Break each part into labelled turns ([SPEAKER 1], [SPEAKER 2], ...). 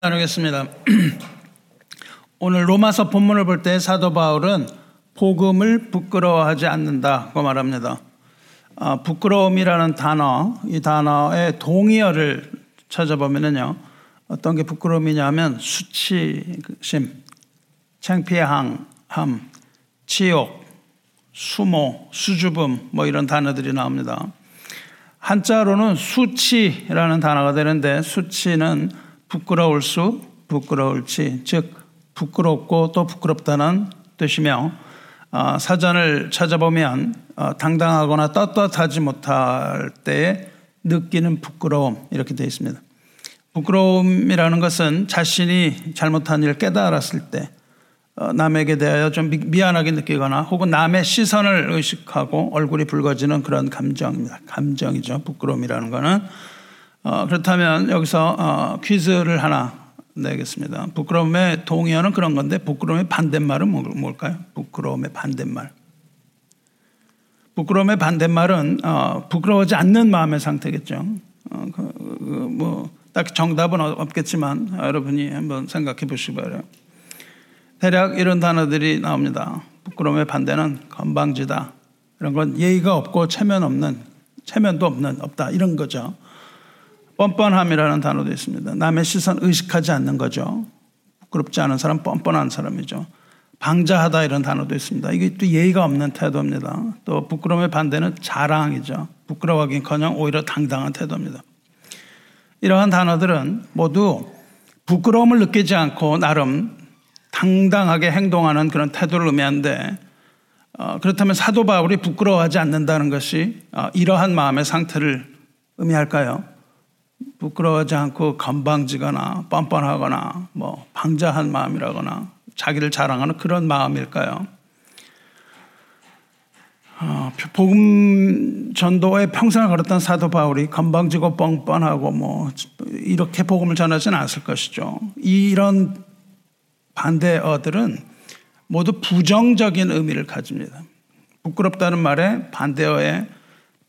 [SPEAKER 1] 나누겠습니다. 오늘 로마서 본문을 볼 때 사도 바울은 복음을 부끄러워하지 않는다고 말합니다. 아, 부끄러움이라는 단어, 이 단어의 동의어를 찾아보면요. 어떤 게 부끄러움이냐면 수치심, 창피함, 치욕, 수모, 수줍음 뭐 이런 단어들이 나옵니다. 한자로는 수치라는 단어가 되는데 수치는 부끄러울 수, 부끄러울지, 즉 부끄럽고 또 부끄럽다는 뜻이며 어, 사전을 찾아보면 어, 당당하거나 떳떳하지 못할 때에 느끼는 부끄러움 이렇게 되어 있습니다. 부끄러움이라는 것은 자신이 잘못한 일을 깨달았을 때 어, 남에게 대하여 좀 미안하게 느끼거나 혹은 남의 시선을 의식하고 얼굴이 붉어지는 그런 감정입니다. 감정이죠. 부끄러움이라는 것은 어, 그렇다면 여기서 어, 퀴즈를 하나 내겠습니다. 부끄러움의 동의어는 그런 건데 부끄러움의 반대말은 뭐, 뭘까요? 부끄러움의 반대말. 부끄러움의 반대말은 어, 부끄러워하지 않는 마음의 상태겠죠. 어, 그, 그, 뭐딱 정답은 없겠지만 여러분이 한번 생각해 보시기 바래요. 대략 이런 단어들이 나옵니다. 부끄러움의 반대는 건방지다. 이런 건 예의가 없고 체면 없는, 체면도 없는, 없다. 이런 거죠. 뻔뻔함이라는 단어도 있습니다. 남의 시선 의식하지 않는 거죠. 부끄럽지 않은 사람, 뻔뻔한 사람이죠. 방자하다 이런 단어도 있습니다. 이게 또 예의가 없는 태도입니다. 또 부끄러움의 반대는 자랑이죠. 부끄러워하긴커녕 오히려 당당한 태도입니다. 이러한 단어들은 모두 부끄러움을 느끼지 않고 나름 당당하게 행동하는 그런 태도를 의미하는데 어, 그렇다면 사도 바울이 부끄러워하지 않는다는 것이 어, 이러한 마음의 상태를 의미할까요? 부끄러워하지 않고 건방지거나 뻔뻔하거나 뭐 방자한 마음이라거나 자기를 자랑하는 그런 마음일까요? 어, 복음 전도에 평생을 걸었던 사도 바울이 건방지고 뻔뻔하고 뭐 이렇게 복음을 전하지는 않았을 것이죠. 이런 반대어들은 모두 부정적인 의미를 가집니다. 부끄럽다는 말에 반대어에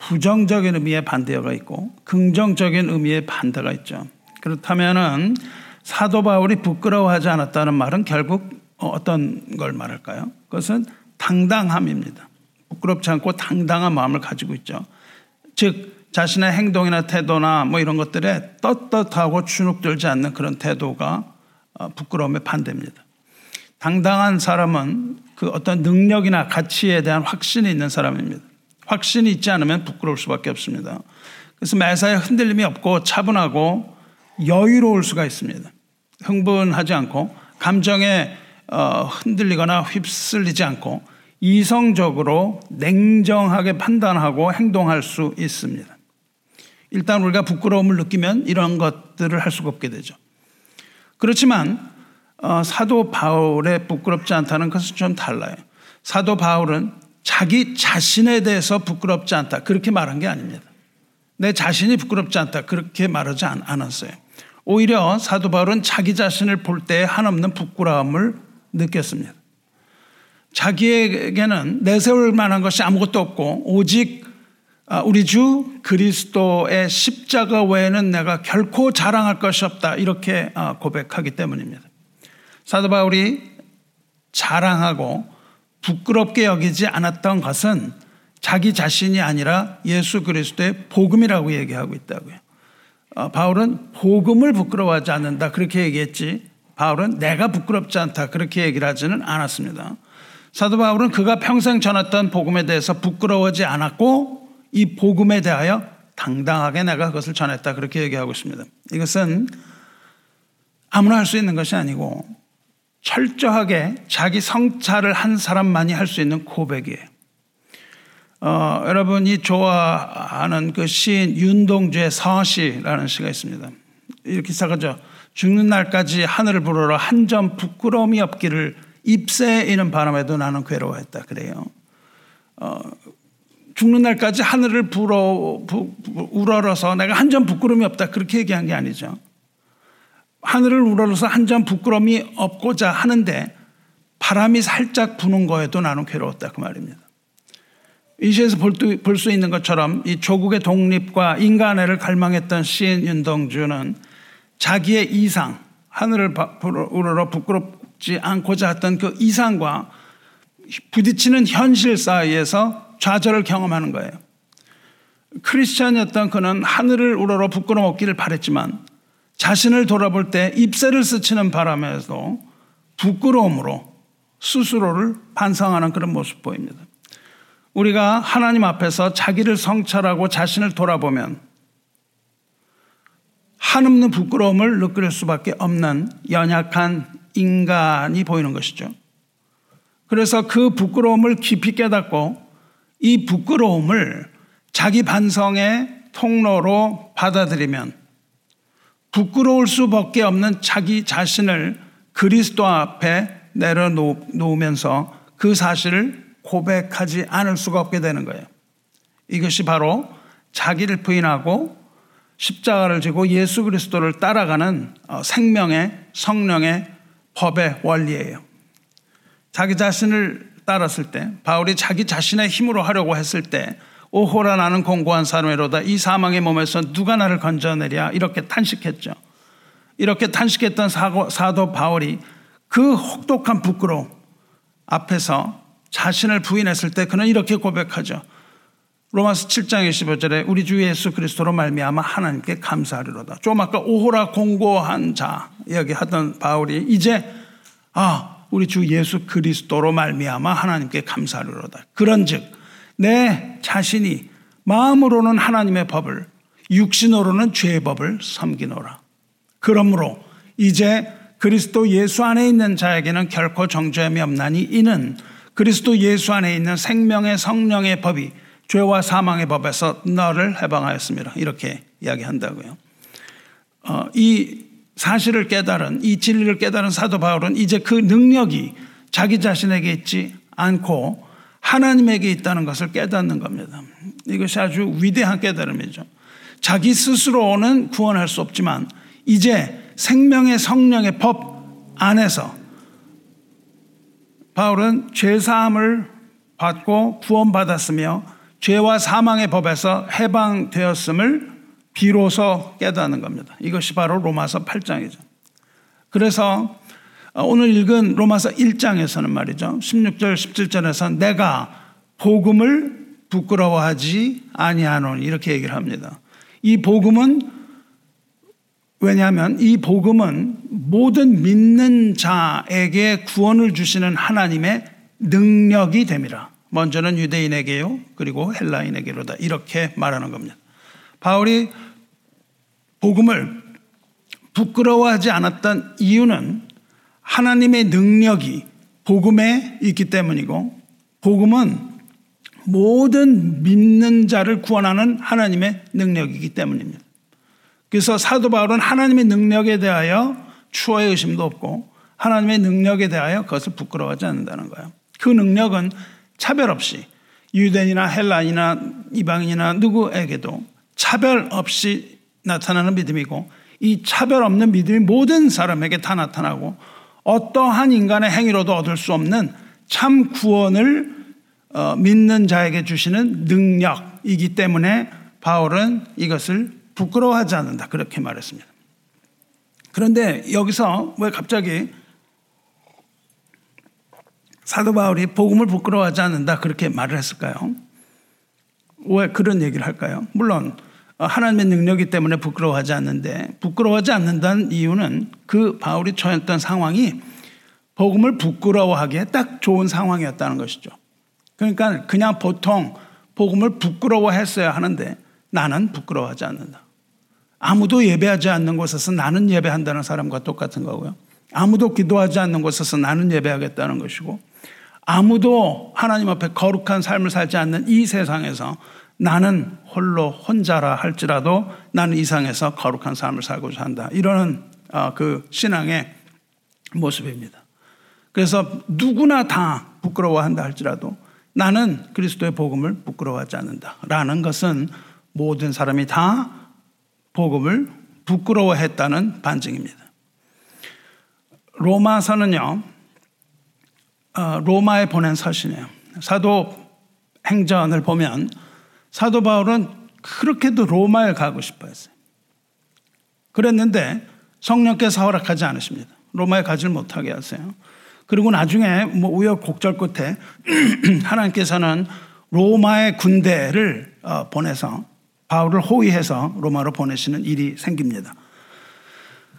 [SPEAKER 1] 부정적인 의미의 반대어가 있고 긍정적인 의미의 반대가 있죠. 그렇다면은 사도 바울이 부끄러워하지 않았다는 말은 결국 어떤 걸 말할까요? 그것은 당당함입니다. 부끄럽지 않고 당당한 마음을 가지고 있죠. 즉 자신의 행동이나 태도나 뭐 이런 것들에 떳떳하고 주눅들지 않는 그런 태도가 어, 부끄러움의 반대입니다. 당당한 사람은 그 어떤 능력이나 가치에 대한 확신이 있는 사람입니다. 확신이 있지 않으면 부끄러울 수밖에 없습니다. 그래서 매사에 흔들림이 없고 차분하고 여유로울 수가 있습니다. 흥분하지 않고 감정에 어, 흔들리거나 휩쓸리지 않고 이성적으로 냉정하게 판단하고 행동할 수 있습니다. 일단 우리가 부끄러움을 느끼면 이런 것들을 할 수가 없게 되죠. 그렇지만 어, 사도 바울의 부끄럽지 않다는 것은 좀 달라요. 사도 바울은 자기 자신에 대해서 부끄럽지 않다. 그렇게 말한 게 아닙니다. 내 자신이 부끄럽지 않다. 그렇게 말하지 않 았어요. 오히려 사도 바울은 자기 자신을 볼 때 한없는 부끄러움을 느꼈습니다. 자기에게는 내세울 만한 것이 아무것도 없고 오직 아, 우리 주 그리스도의 십자가 외에는 내가 결코 자랑할 것이 없다. 이렇게 아, 고백하기 때문입니다. 사도 바울이 자랑하고 부끄럽게 여기지 않았던 것은 자기 자신이 아니라 예수 그리스도의 복음이라고 얘기하고 있다고요. 어, 바울은 복음을 부끄러워하지 않는다 그렇게 얘기했지 바울은 내가 부끄럽지 않다 그렇게 얘기를 하지는 않았습니다. 사도 바울은 그가 평생 전했던 복음에 대해서 부끄러워하지 않았고 이 복음에 대하여 당당하게 내가 그것을 전했다 그렇게 얘기하고 있습니다. 이것은 아무나 할 수 있는 것이 아니고 철저하게 자기 성찰을 한 사람만이 할 수 있는 고백이에요. 어, 여러분이 좋아하는 그 시인 윤동주의 서시라는 시가 있습니다. 이렇게 시작하죠. 죽는 날까지 하늘을 부르러 한 점 부끄러움이 없기를 잎새에 이는 바람에도 나는 괴로워했다. 그래요. 어, 죽는 날까지 하늘을 불어, 부, 우러러서 내가 한 점 부끄러움이 없다. 그렇게 얘기한 게 아니죠. 하늘을 우러러서 한 점 부끄러움이 없고자 하는데 바람이 살짝 부는 거에도 나는 괴로웠다 그 말입니다. 이 시에서 볼 수 있는 것처럼 이 조국의 독립과 인간애를 갈망했던 시인 윤동주는 자기의 이상, 하늘을 우러러 부끄럽지 않고자 했던 그 이상과 부딪히는 현실 사이에서 좌절을 경험하는 거예요. 크리스천이었던 그는 하늘을 우러러 부끄러웠기를 바랬지만 자신을 돌아볼 때 입새를 스치는 바람에도 부끄러움으로 스스로를 반성하는 그런 모습 보입니다. 우리가 하나님 앞에서 자기를 성찰하고 자신을 돌아보면 한없는 부끄러움을 느낄 수밖에 없는 연약한 인간이 보이는 것이죠. 그래서 그 부끄러움을 깊이 깨닫고 이 부끄러움을 자기 반성의 통로로 받아들이면 부끄러울 수밖에 없는 자기 자신을 그리스도 앞에 내려놓으면서 그 사실을 고백하지 않을 수가 없게 되는 거예요. 이것이 바로 자기를 부인하고 십자가를 지고 예수 그리스도를 따라가는 어, 생명의 성령의 법의 원리예요. 자기 자신을 따랐을 때 바울이 자기 자신의 힘으로 하려고 했을 때 오호라 나는 공고한 사람이로다 이 사망의 몸에서 누가 나를 건져내랴 이렇게 탄식했죠. 이렇게 탄식했던 사도 바울이 그 혹독한 부끄러움 앞에서 자신을 부인했을 때 그는 이렇게 고백하죠. 로마서 7장 25절에 우리 주 예수 그리스도로 말미암아 하나님께 감사하리로다. 좀 아까 오호라 공고한 자 이야기하던 바울이 이제 아 우리 주 예수 그리스도로 말미암아 하나님께 감사하리로다. 그런즉 내 자신이 마음으로는 하나님의 법을 육신으로는 죄의 법을 섬기노라. 그러므로 이제 그리스도 예수 안에 있는 자에게는 결코 정죄함이 없나니 이는 그리스도 예수 안에 있는 생명의 성령의 법이 죄와 사망의 법에서 너를 해방하였습니다. 이렇게 이야기한다고요. 어, 이 사실을 깨달은 이 진리를 깨달은 사도 바울은 이제 그 능력이 자기 자신에게 있지 않고 하나님에게 있다는 것을 깨닫는 겁니다. 이것이 아주 위대한 깨달음이죠. 자기 스스로는 구원할 수 없지만 이제 생명의 성령의 법 안에서 바울은 죄사함을 받고 구원받았으며 죄와 사망의 법에서 해방되었음을 비로소 깨닫는 겁니다. 이것이 바로 로마서 8장이죠. 그래서 오늘 읽은 로마서 1장에서는 말이죠. 16절, 17절에서 내가 복음을 부끄러워하지 아니하노니 이렇게 얘기를 합니다. 이 복음은 왜냐하면 이 복음은 모든 믿는 자에게 구원을 주시는 하나님의 능력이 됩니다. 먼저는 유대인에게요, 그리고 헬라인에게로다. 이렇게 말하는 겁니다. 바울이 복음을 부끄러워하지 않았던 이유는 하나님의 능력이 복음에 있기 때문이고, 복음은 모든 믿는 자를 구원하는 하나님의 능력이기 때문입니다. 그래서 사도 바울은 하나님의 능력에 대하여 추호의 의심도 없고 하나님의 능력에 대하여 그것을 부끄러워하지 않는다는 거예요. 그 능력은 차별 없이 유대인이나 헬라인이나 이방인이나 누구에게도 차별 없이 나타나는 믿음이고 이 차별 없는 믿음이 모든 사람에게 다 나타나고 어떠한 인간의 행위로도 얻을 수 없는 참 구원을 어, 믿는 자에게 주시는 능력이기 때문에 바울은 이것을 부끄러워하지 않는다. 그렇게 말했습니다. 그런데 여기서 왜 갑자기 사도 바울이 복음을 부끄러워하지 않는다. 그렇게 말을 했을까요? 왜 그런 얘기를 할까요? 물론 하나님의 능력이 때문에 부끄러워하지 않는데 부끄러워하지 않는다는 이유는 그 바울이 처했던 상황이 복음을 부끄러워하기에 딱 좋은 상황이었다는 것이죠. 그러니까 그냥 보통 복음을 부끄러워했어야 하는데 나는 부끄러워하지 않는다. 아무도 예배하지 않는 곳에서 나는 예배한다는 사람과 똑같은 거고요. 아무도 기도하지 않는 곳에서 나는 예배하겠다는 것이고 아무도 하나님 앞에 거룩한 삶을 살지 않는 이 세상에서 나는 홀로 혼자라 할지라도 나는 이상에서 거룩한 삶을 살고자 한다. 이러는 어, 그 신앙의 모습입니다. 그래서 누구나 다 부끄러워한다 할지라도 나는 그리스도의 복음을 부끄러워하지 않는다. 라는 것은 모든 사람이 다 복음을 부끄러워했다는 반증입니다. 로마서는요, 어, 로마에 보낸 서신이에요. 사도 행전을 보면 사도 바울은 그렇게도 로마에 가고 싶어 했어요. 그랬는데 성령께서 허락하지 않으십니다. 로마에 가지를 못하게 하세요. 그리고 나중에 뭐 우여곡절 끝에 하나님께서는 로마의 군대를 어, 보내서 바울을 호위해서 로마로 보내시는 일이 생깁니다.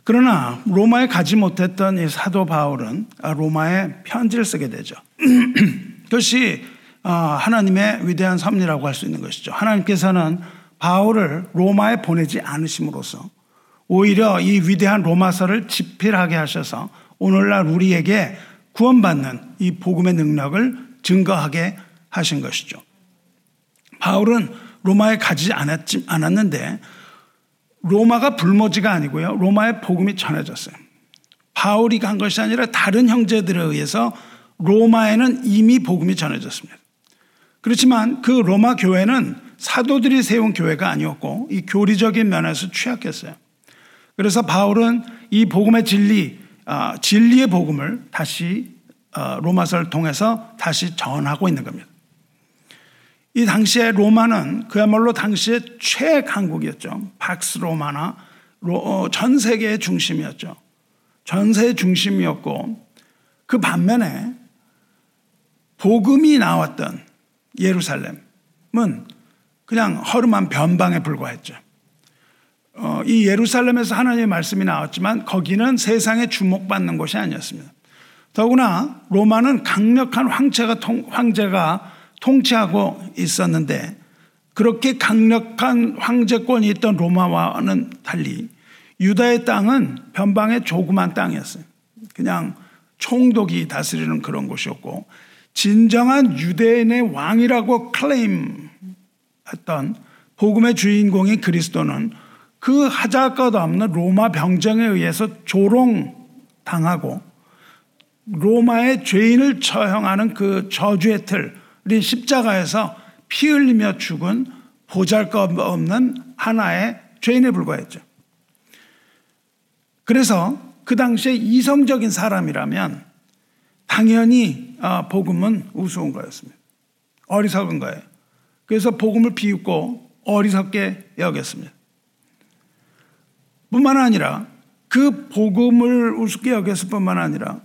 [SPEAKER 1] 그러나 로마에 가지 못했던 이 사도 바울은 로마에 편지를 쓰게 되죠. 그것이 어, 하나님의 위대한 섭리라고 할 수 있는 것이죠. 하나님께서는 바울을 로마에 보내지 않으심으로써 오히려 이 위대한 로마서를 집필하게 하셔서 오늘날 우리에게 구원받는 이 복음의 능력을 증거하게 하신 것이죠. 바울은 로마에 가지 않았지, 않았는데 로마가 불모지가 아니고요. 로마의 복음이 전해졌어요. 바울이 간 것이 아니라 다른 형제들에 의해서 로마에는 이미 복음이 전해졌습니다. 그렇지만 그 로마 교회는 사도들이 세운 교회가 아니었고 이 교리적인 면에서 취약했어요. 그래서 바울은 이 복음의 진리, 아, 진리의 복음을 다시 어, 로마서를 통해서 다시 전하고 있는 겁니다. 이 당시에 로마는 그야말로 당시의 최강국이었죠. 박스 로마나 어, 전 세계의 중심이었죠. 전세의 중심이었고 그 반면에 복음이 나왔던 예루살렘은 그냥 허름한 변방에 불과했죠. 어, 이 예루살렘에서 하나님의 말씀이 나왔지만 거기는 세상에 주목받는 곳이 아니었습니다. 더구나 로마는 강력한 황제가, 통, 황제가 통치하고 있었는데 그렇게 강력한 황제권이 있던 로마와는 달리 유다의 땅은 변방의 조그만 땅이었어요. 그냥 총독이 다스리는 그런 곳이었고 진정한 유대인의 왕이라고 클레임했던 복음의 주인공인 그리스도는 그 하자 것 없는 로마 병정에 의해서 조롱당하고 로마의 죄인을 처형하는 그 저주의 틀이 십자가에서 피 흘리며 죽은 보잘 것 없는 하나의 죄인에 불과했죠. 그래서 그 당시에 이성적인 사람이라면 당연히 어, 복음은 우스운 거였습니다. 어리석은 거예요. 그래서 복음을 비웃고 어리석게 여겼습니다. 뿐만 아니라 그 복음을 우습게 여겼을 뿐만 아니라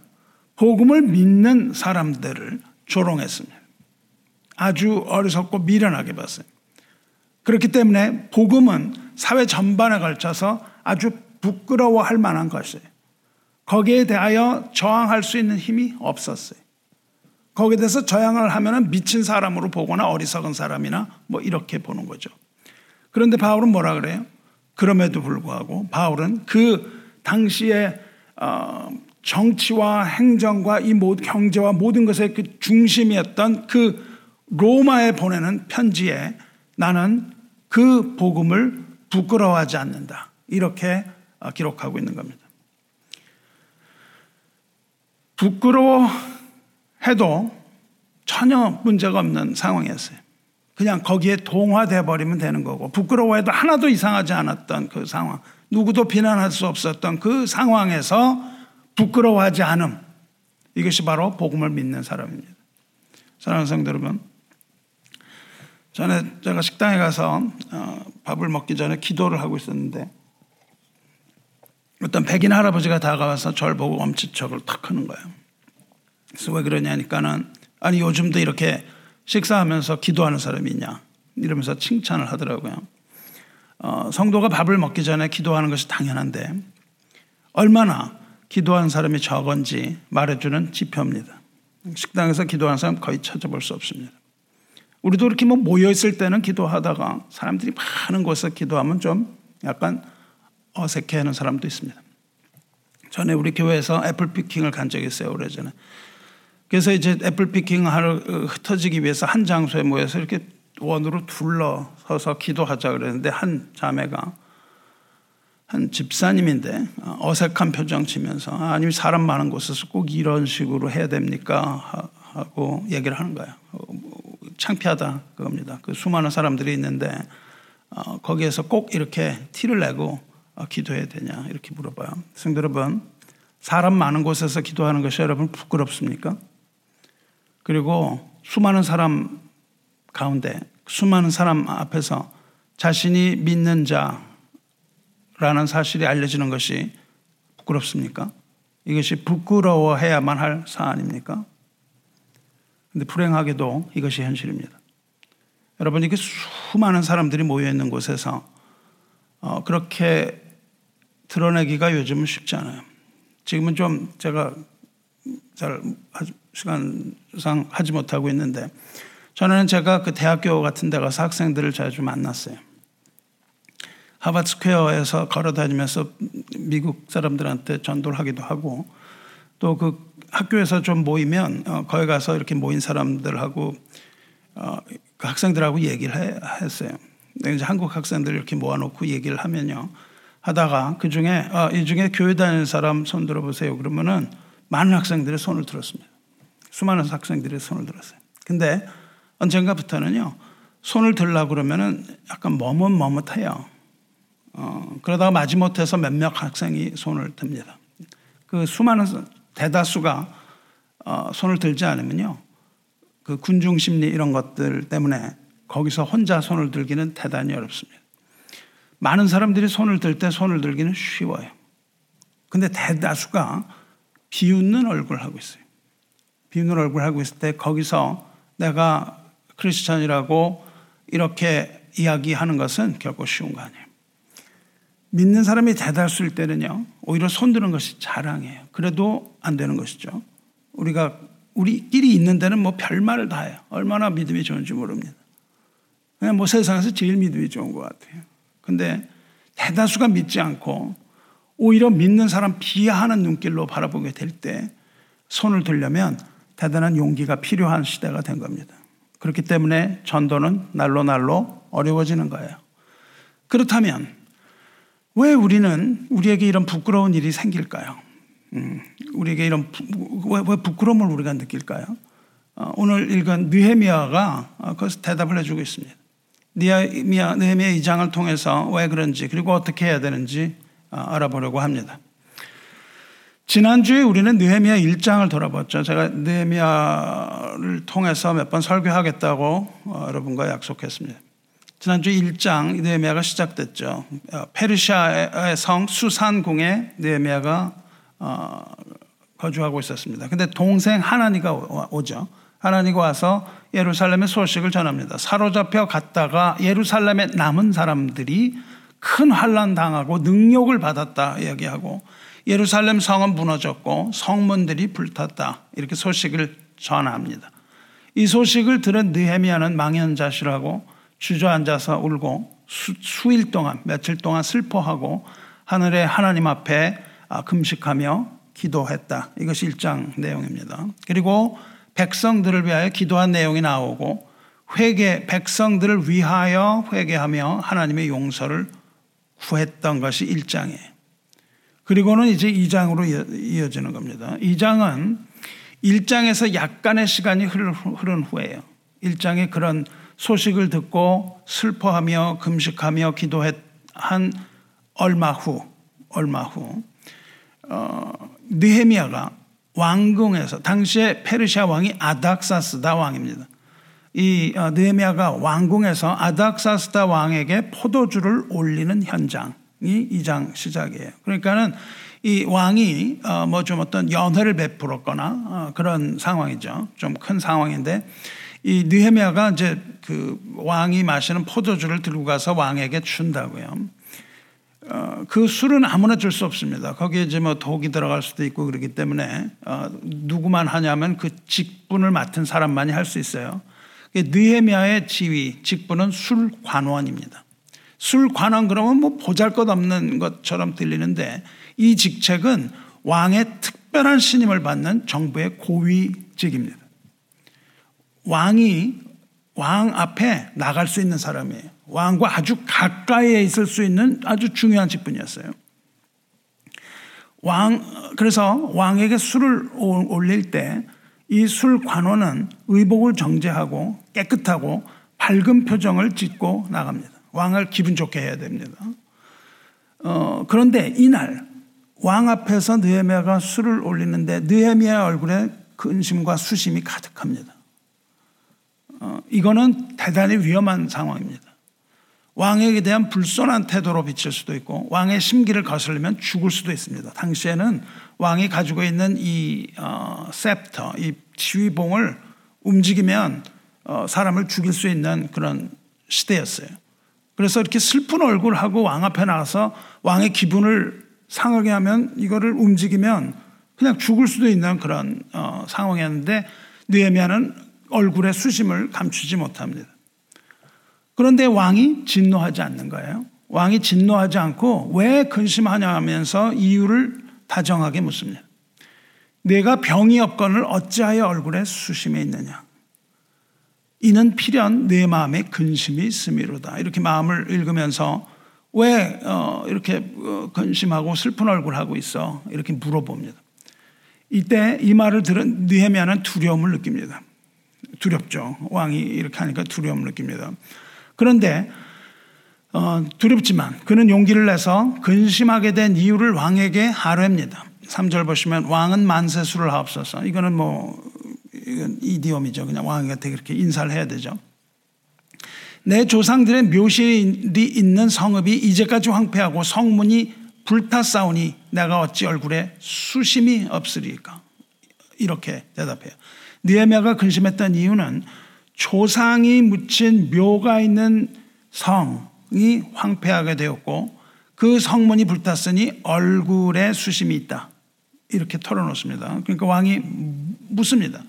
[SPEAKER 1] 복음을 믿는 사람들을 조롱했습니다. 아주 어리석고 미련하게 봤어요. 그렇기 때문에 복음은 사회 전반에 걸쳐서 아주 부끄러워할 만한 것이에요. 거기에 대하여 저항할 수 있는 힘이 없었어요. 거기에 대해서 저항을 하면 미친 사람으로 보거나 어리석은 사람이나 뭐 이렇게 보는 거죠. 그런데 바울은 뭐라 그래요? 그럼에도 불구하고 바울은 그 당시에 어, 정치와 행정과 이 모든 경제와 모든 것의 그 중심이었던 그 로마에 보내는 편지에 나는 그 복음을 부끄러워하지 않는다. 이렇게 어, 기록하고 있는 겁니다. 부끄러워해도 전혀 문제가 없는 상황이었어요. 그냥 거기에 동화돼 버리면 되는 거고 부끄러워해도 하나도 이상하지 않았던 그 상황, 누구도 비난할 수 없었던 그 상황에서 부끄러워하지 않음 이것이 바로 복음을 믿는 사람입니다. 사랑하는 성도 여러분, 전에 제가 식당에 가서 어, 밥을 먹기 전에 기도를 하고 있었는데 어떤 백인 할아버지가 다가와서 저를 보고 엄지척을 탁 하는 거예요. 그래서 왜 그러냐니까는 아니 요즘도 이렇게 식사하면서 기도하는 사람이 있냐 이러면서 칭찬을 하더라고요. 어, 성도가 밥을 먹기 전에 기도하는 것이 당연한데 얼마나 기도하는 사람이 적은지 말해주는 지표입니다. 식당에서 기도하는 사람 거의 찾아볼 수 없습니다. 우리도 이렇게 뭐 모여 있을 때는 기도하다가 사람들이 많은 곳에서 기도하면 좀 약간 어색해하는 사람도 있습니다. 전에 우리 교회에서 애플 피킹을 간 적이 있어요 오래전에. 그래서 이제 애플 피킹 하러 흩어지기 위해서 한 장소에 모여서 이렇게 원으로 둘러서서 기도하자 그랬는데 한 자매가 한 집사님인데 어색한 표정 치면서 아니 사람 많은 곳에서 꼭 이런 식으로 해야 됩니까 하고 얘기를 하는 거예요. 창피하다 그겁니다. 그 수많은 사람들이 있는데 어, 거기에서 꼭 이렇게 티를 내고 어, 기도해야 되냐 이렇게 물어봐요. 성도 여러분, 사람 많은 곳에서 기도하는 것이 여러분 부끄럽습니까? 그리고 수많은 사람 가운데 수많은 사람 앞에서 자신이 믿는 자라는 사실이 알려지는 것이 부끄럽습니까? 이것이 부끄러워해야만 할 사안입니까? 근데 불행하게도 이것이 현실입니다. 여러분, 이게 수많은 사람들이 모여 있는 곳에서 어, 그렇게 드러내기가 요즘은 쉽지 않아요. 지금은 좀 제가 잘 시간상 하지 못하고 있는데 저는 제가 그 대학교 같은 데 가서 학생들을 자주 만났어요. 하버드 스퀘어에서 걸어 다니면서 미국 사람들한테 전도를 하기도 하고 또 그 학교에서 좀 모이면 어, 거기 가서 이렇게 모인 사람들하고 어, 그 학생들하고 얘기를 해, 했어요. 이제 한국 학생들 이렇게 모아놓고 얘기를 하면요. 하다가 그 중에 아, 이 중에 교회 다니는 사람 손 들어보세요. 그러면은 많은 학생들의 손을 들었습니다. 수많은 학생들의 손을 들었어요. 근데 언젠가부터는요. 손을 들라 그러면은 약간 머뭇머뭇해요. 어, 그러다가 마지못해서 몇몇 학생이 손을 듭니다. 그 수많은 대다수가 어, 손을 들지 않으면요. 그 군중 심리 이런 것들 때문에 거기서 혼자 손을 들기는 대단히 어렵습니다. 많은 사람들이 손을 들 때 손을 들기는 쉬워요. 근데 대다수가 비웃는 얼굴 하고 있어요. 비웃는 얼굴 하고 있을 때 거기서 내가 크리스천이라고 이렇게 이야기하는 것은 결코 쉬운 거 아니에요. 믿는 사람이 대다수일 때는요, 오히려 손드는 것이 자랑이에요. 그래도 안 되는 것이죠. 우리가, 우리끼리 있는 데는 뭐 별말을 다 해요. 얼마나 믿음이 좋은지 모릅니다. 그냥 뭐 세상에서 제일 믿음이 좋은 것 같아요. 근데 대다수가 믿지 않고 오히려 믿는 사람 비하하는 눈길로 바라보게 될 때 손을 들려면 대단한 용기가 필요한 시대가 된 겁니다. 그렇기 때문에 전도는 날로 날로 어려워지는 거예요. 그렇다면 왜 우리는 우리에게 이런 부끄러운 일이 생길까요? 음, 우리에게 이런 부, 왜, 왜, 부끄러움을 우리가 느낄까요? 어, 오늘 읽은 느헤미야가 어, 그것을 대답을 해주고 있습니다. 느헤미야, 2장을 통해서 왜 그런지 그리고 어떻게 해야 되는지 어, 알아보려고 합니다. 지난주에 우리는 느헤미야 1장을 돌아봤죠. 제가 느헤미야를 통해서 몇 번 설교하겠다고 어, 여러분과 약속했습니다. 지난주 1장 느헤미야가 시작됐죠. 어, 페르시아의 성 수산궁에 느헤미야가 어, 거주하고 있었습니다. 근데 동생 하나니가 오죠. 하나니가 와서 예루살렘의 소식을 전합니다. 사로잡혀 갔다가 예루살렘에 남은 사람들이 큰 환란 당하고 능욕을 받았다 이야기하고 예루살렘 성은 무너졌고 성문들이 불탔다. 이렇게 소식을 전합니다. 이 소식을 들은 느헤미야는 망연자실하고 주저앉아서 울고 수, 일 동안 며칠 동안 슬퍼하고 하늘의 하나님 앞에 아, 금식하며 기도했다. 이것이 1장 내용입니다. 그리고 백성들을 위하여 기도한 내용이 나오고 회개 백성들을 위하여 회개하며 하나님의 용서를 구했던 것이 1장이에요. 그리고는 이제 2장으로 이어지는 겁니다. 2장은 1장에서 약간의 시간이 흐른 후에요. 1장에 그런 소식을 듣고 슬퍼하며 금식하며 기도한 얼마 후, 얼마 후, 어, 느헤미야가 왕궁에서 당시에 페르시아 왕이 아닥사스다 왕입니다. 이 어, 느헤미야가 왕궁에서 아닥사스다 왕에게 포도주를 올리는 현장. 이 2장 시작이에요. 그러니까는 이 왕이 어, 뭐좀 어떤 연회를 베풀었거나 어, 그런 상황이죠. 좀 큰 상황인데 이 느헤미야가 이제 그 왕이 마시는 포도주를 들고 가서 왕에게 준다고요. 어, 그 술은 아무나 줄 수 없습니다. 거기에 이제 뭐 독이 들어갈 수도 있고 그렇기 때문에 어, 누구만 하냐면 그 직분을 맡은 사람만이 할 수 있어요. 느헤미야의 지위, 직분은 술관원입니다. 술 관원 그러면 뭐 보잘 것 없는 것처럼 들리는데 이 직책은 왕의 특별한 신임을 받는 정부의 고위직입니다. 왕이 왕 앞에 나갈 수 있는 사람이에요. 왕과 아주 가까이에 있을 수 있는 아주 중요한 직분이었어요. 왕, 그래서 왕에게 술을 올릴 때 이 술 관원은 의복을 정제하고 깨끗하고 밝은 표정을 짓고 나갑니다. 왕을 기분 좋게 해야 됩니다. 어, 그런데 이날 왕 앞에서 느헤미야가 술을 올리는데 느헤미야 얼굴에 근심과 수심이 가득합니다. 어, 이거는 대단히 위험한 상황입니다. 왕에게 대한 불손한 태도로 비칠 수도 있고 왕의 심기를 거슬리면 죽을 수도 있습니다. 당시에는 왕이 가지고 있는 이 어, 셉터, 이 지휘봉을 움직이면 어, 사람을 죽일 수 있는 그런 시대였어요. 그래서 이렇게 슬픈 얼굴하고 왕 앞에 나가서 왕의 기분을 상하게 하면 이거를 움직이면 그냥 죽을 수도 있는 그런 어, 상황이었는데 느헤미야는 얼굴의 수심을 감추지 못합니다. 그런데 왕이 진노하지 않는 거예요. 왕이 진노하지 않고 왜 근심하냐 하면서 이유를 다정하게 묻습니다. 내가 병이 없건을 어찌하여 얼굴에 수심이 있느냐? 이는 필연 내 마음에 근심이 있음이로다. 이렇게 마음을 읽으면서 왜 어, 이렇게 어, 근심하고 슬픈 얼굴 하고 있어? 이렇게 물어봅니다. 이때 이 말을 들은 느헤미야는 두려움을 느낍니다. 두렵죠. 왕이 이렇게 하니까 두려움을 느낍니다. 그런데 어, 두렵지만 그는 용기를 내서 근심하게 된 이유를 왕에게 하려합니다 3절 보시면 왕은 만세수를 하옵소서. 이거는 뭐 이건 이디엄이죠. 그냥 왕한테 그렇게 인사를 해야 되죠. 내 조상들의 묘실이 있는 성읍이 이제까지 황폐하고 성문이 불탔사오니 내가 어찌 얼굴에 수심이 없으리까? 이렇게 대답해요. 느헤미야가 근심했던 이유는 조상이 묻힌 묘가 있는 성이 황폐하게 되었고 그 성문이 불탔으니 얼굴에 수심이 있다. 이렇게 털어놓습니다. 그러니까 왕이 묻습니다.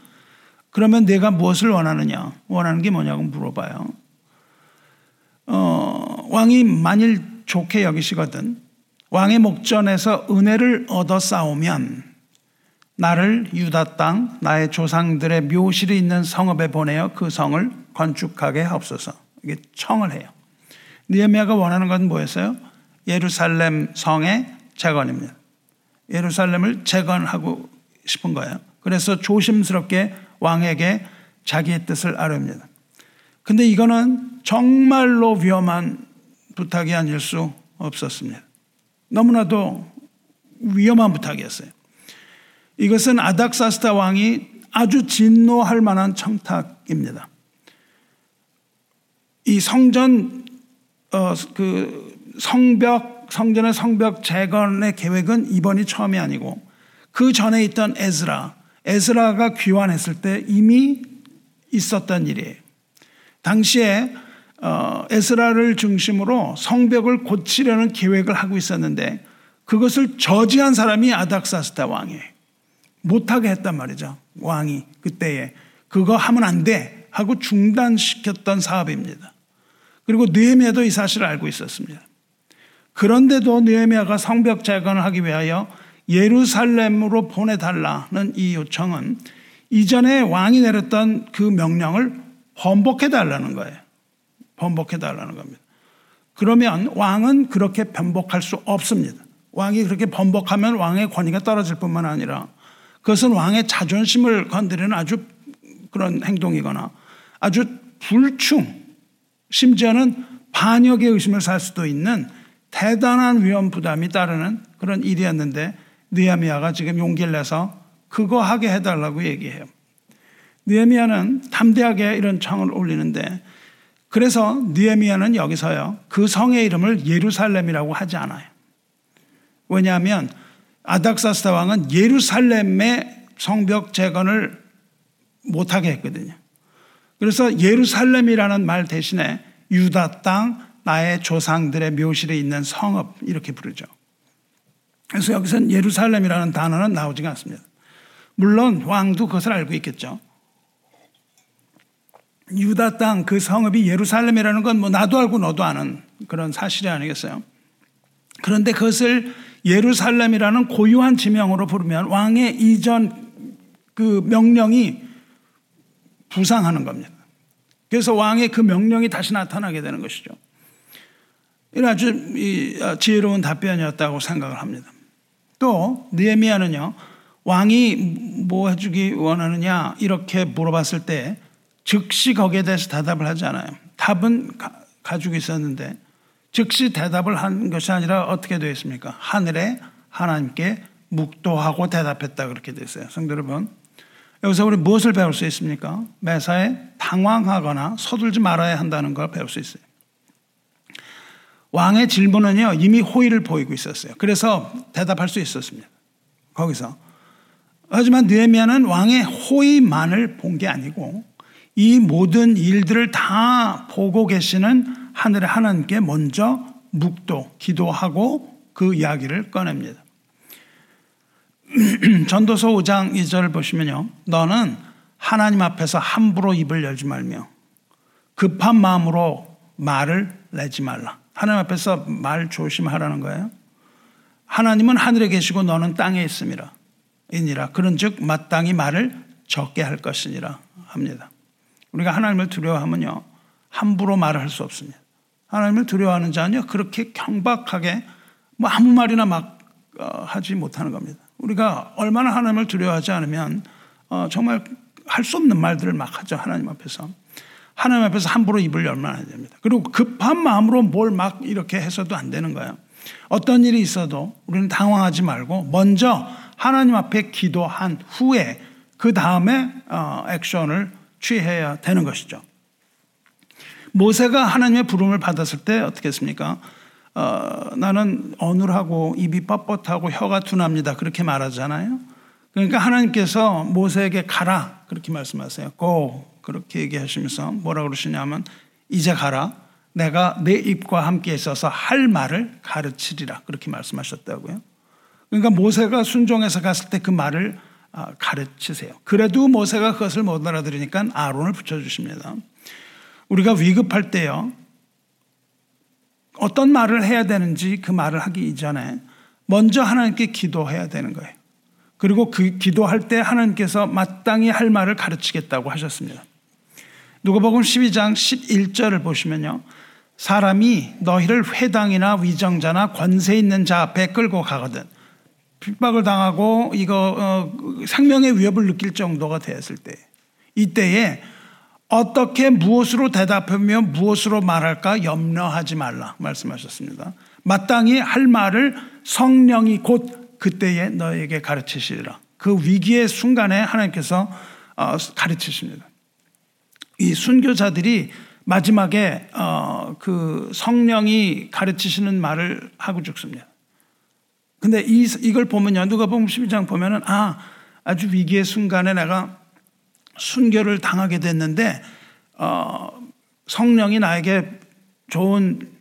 [SPEAKER 1] 그러면 내가 무엇을 원하느냐? 원하는 게 뭐냐고 물어봐요. 어, 왕이 만일 좋게 여기시거든 왕의 목전에서 은혜를 얻어 싸우면 나를 유다 땅 나의 조상들의 묘실이 있는 성읍에 보내어 그 성을 건축하게 하옵소서. 이게 청을 해요. 니에미아가 원하는 건 뭐였어요? 예루살렘 성의 재건입니다. 예루살렘을 재건하고 싶은 거예요. 그래서 조심스럽게 왕에게 자기의 뜻을 아뢰입니다. 근데 이거는 정말로 위험한 부탁이 아닐 수 없었습니다. 너무나도 위험한 부탁이었어요. 이것은 아닥사스타 왕이 아주 진노할 만한 청탁입니다. 이 성전 어, 그 성벽 성전의 성벽 재건의 계획은 이번이 처음이 아니고 그 전에 있던 에스라 에스라가 귀환했을 때 이미 있었던 일이에요. 당시에 어, 에스라를 중심으로 성벽을 고치려는 계획을 하고 있었는데 그것을 저지한 사람이 아닥사스타 왕이에요. 못하게 했단 말이죠. 왕이 그때에 그거 하면 안 돼 하고 중단시켰던 사업입니다. 그리고 느헤미야도 이 사실을 알고 있었습니다. 그런데도 느헤미야가 성벽 재건을 하기 위하여 예루살렘으로 보내달라는 이 요청은 이전에 왕이 내렸던 그 명령을 번복해 달라는 거예요. 번복해 달라는 겁니다. 그러면 왕은 그렇게 번복할 수 없습니다. 왕이 그렇게 번복하면 왕의 권위가 떨어질 뿐만 아니라 그것은 왕의 자존심을 건드리는 아주 그런 행동이거나 아주 불충, 심지어는 반역의 의심을 살 수도 있는 대단한 위험 부담이 따르는 그런 일이었는데 느헤미야가 지금 용기를 내서 그거 하게 해달라고 얘기해요. 느헤미야는 담대하게 이런 청을 올리는데 그래서 느헤미야는 여기서요 그 성의 이름을 예루살렘이라고 하지 않아요. 왜냐하면 아닥사스다 왕은 예루살렘의 성벽 재건을 못하게 했거든요. 그래서 예루살렘이라는 말 대신에 유다 땅 나의 조상들의 묘실에 있는 성읍 이렇게 부르죠. 그래서 여기서는 예루살렘이라는 단어는 나오지가 않습니다. 물론 왕도 그것을 알고 있겠죠. 유다 땅 그 성읍이 예루살렘이라는 건 뭐 나도 알고 너도 아는 그런 사실이 아니겠어요? 그런데 그것을 예루살렘이라는 고유한 지명으로 부르면 왕의 이전 그 명령이 부상하는 겁니다. 그래서 왕의 그 명령이 다시 나타나게 되는 것이죠. 이런 아주 어, 지혜로운 답변이었다고 생각을 합니다. 또 느헤미야는요 왕이 뭐 해주기 원하느냐 이렇게 물어봤을 때 즉시 거기에 대해서 대답을 하지 않아요. 답은 가, 가지고 있었는데 즉시 대답을 한 것이 아니라 어떻게 되어 있습니까? 하늘에 하나님께 묵도하고 대답했다 그렇게 있어요. 성도 여러분 여기서 우리 무엇을 배울 수 있습니까? 매사에 당황하거나 서둘지 말아야 한다는 걸 배울 수 있어요. 왕의 질문은요, 이미 호의를 보이고 있었어요. 그래서 대답할 수 있었습니다. 거기서. 하지만 느헤미야는 왕의 호의만을 본 게 아니고 이 모든 일들을 다 보고 계시는 하늘의 하나님께 먼저 묵도, 기도하고 그 이야기를 꺼냅니다. 전도서 5장 2절을 보시면요. 너는 하나님 앞에서 함부로 입을 열지 말며 급한 마음으로 말을 내지 말라. 하나님 앞에서 말 조심하라는 거예요. 하나님은 하늘에 계시고 너는 땅에 있음이라. 이니라. 그런즉 마땅히 말을 적게 할 것이니라 합니다. 우리가 하나님을 두려워하면요. 함부로 말을 할 수 없습니다. 하나님을 두려워하는 자는요. 그렇게 경박하게 뭐 아무 말이나 막 어, 하지 못하는 겁니다. 우리가 얼마나 하나님을 두려워하지 않으면 어, 정말 할 수 없는 말들을 막 하죠. 하나님 앞에서. 하나님 앞에서 함부로 입을 열면 안 됩니다. 그리고 급한 마음으로 뭘 막 이렇게 해서도 안 되는 거예요. 어떤 일이 있어도 우리는 당황하지 말고 먼저 하나님 앞에 기도한 후에 그 다음에 어, 액션을 취해야 되는 것이죠. 모세가 하나님의 부름을 받았을 때 어떻게 했습니까? 어, 나는 어눌하고 입이 뻣뻣하고 혀가 둔합니다. 그렇게 말하잖아요. 그러니까 하나님께서 모세에게 가라 그렇게 말씀하세요. 고 그렇게 얘기하시면서 뭐라 그러시냐면 이제 가라. 내가 내 입과 함께 있어서 할 말을 가르치리라 그렇게 말씀하셨다고요. 그러니까 모세가 순종해서 갔을 때 그 말을 아, 가르치세요. 그래도 모세가 그것을 못 알아들으니까 아론을 붙여주십니다. 우리가 위급할 때요. 어떤 말을 해야 되는지 그 말을 하기 이전에 먼저 하나님께 기도해야 되는 거예요. 그리고 그 기도할 때 하나님께서 마땅히 할 말을 가르치겠다고 하셨습니다. 누가복음 12장 11절을 보시면요. 사람이 너희를 회당이나 위정자나 권세 있는 자 앞에 끌고 가거든 핍박을 당하고 이거 어, 생명의 위협을 느낄 정도가 되었을 때 이때에 어떻게 무엇으로 대답하며 무엇으로 말할까 염려하지 말라 말씀하셨습니다. 마땅히 할 말을 성령이 곧 그때에 너에게 가르치시리라. 그 위기의 순간에 하나님께서 어, 가르치십니다. 이 순교자들이 마지막에 어, 그 성령이 가르치시는 말을 하고 죽습니다. 근데 이, 이걸 보면요. 누가 보면 12장 보면은 아, 아주 위기의 순간에 내가 순교를 당하게 됐는데 어, 성령이 나에게 좋은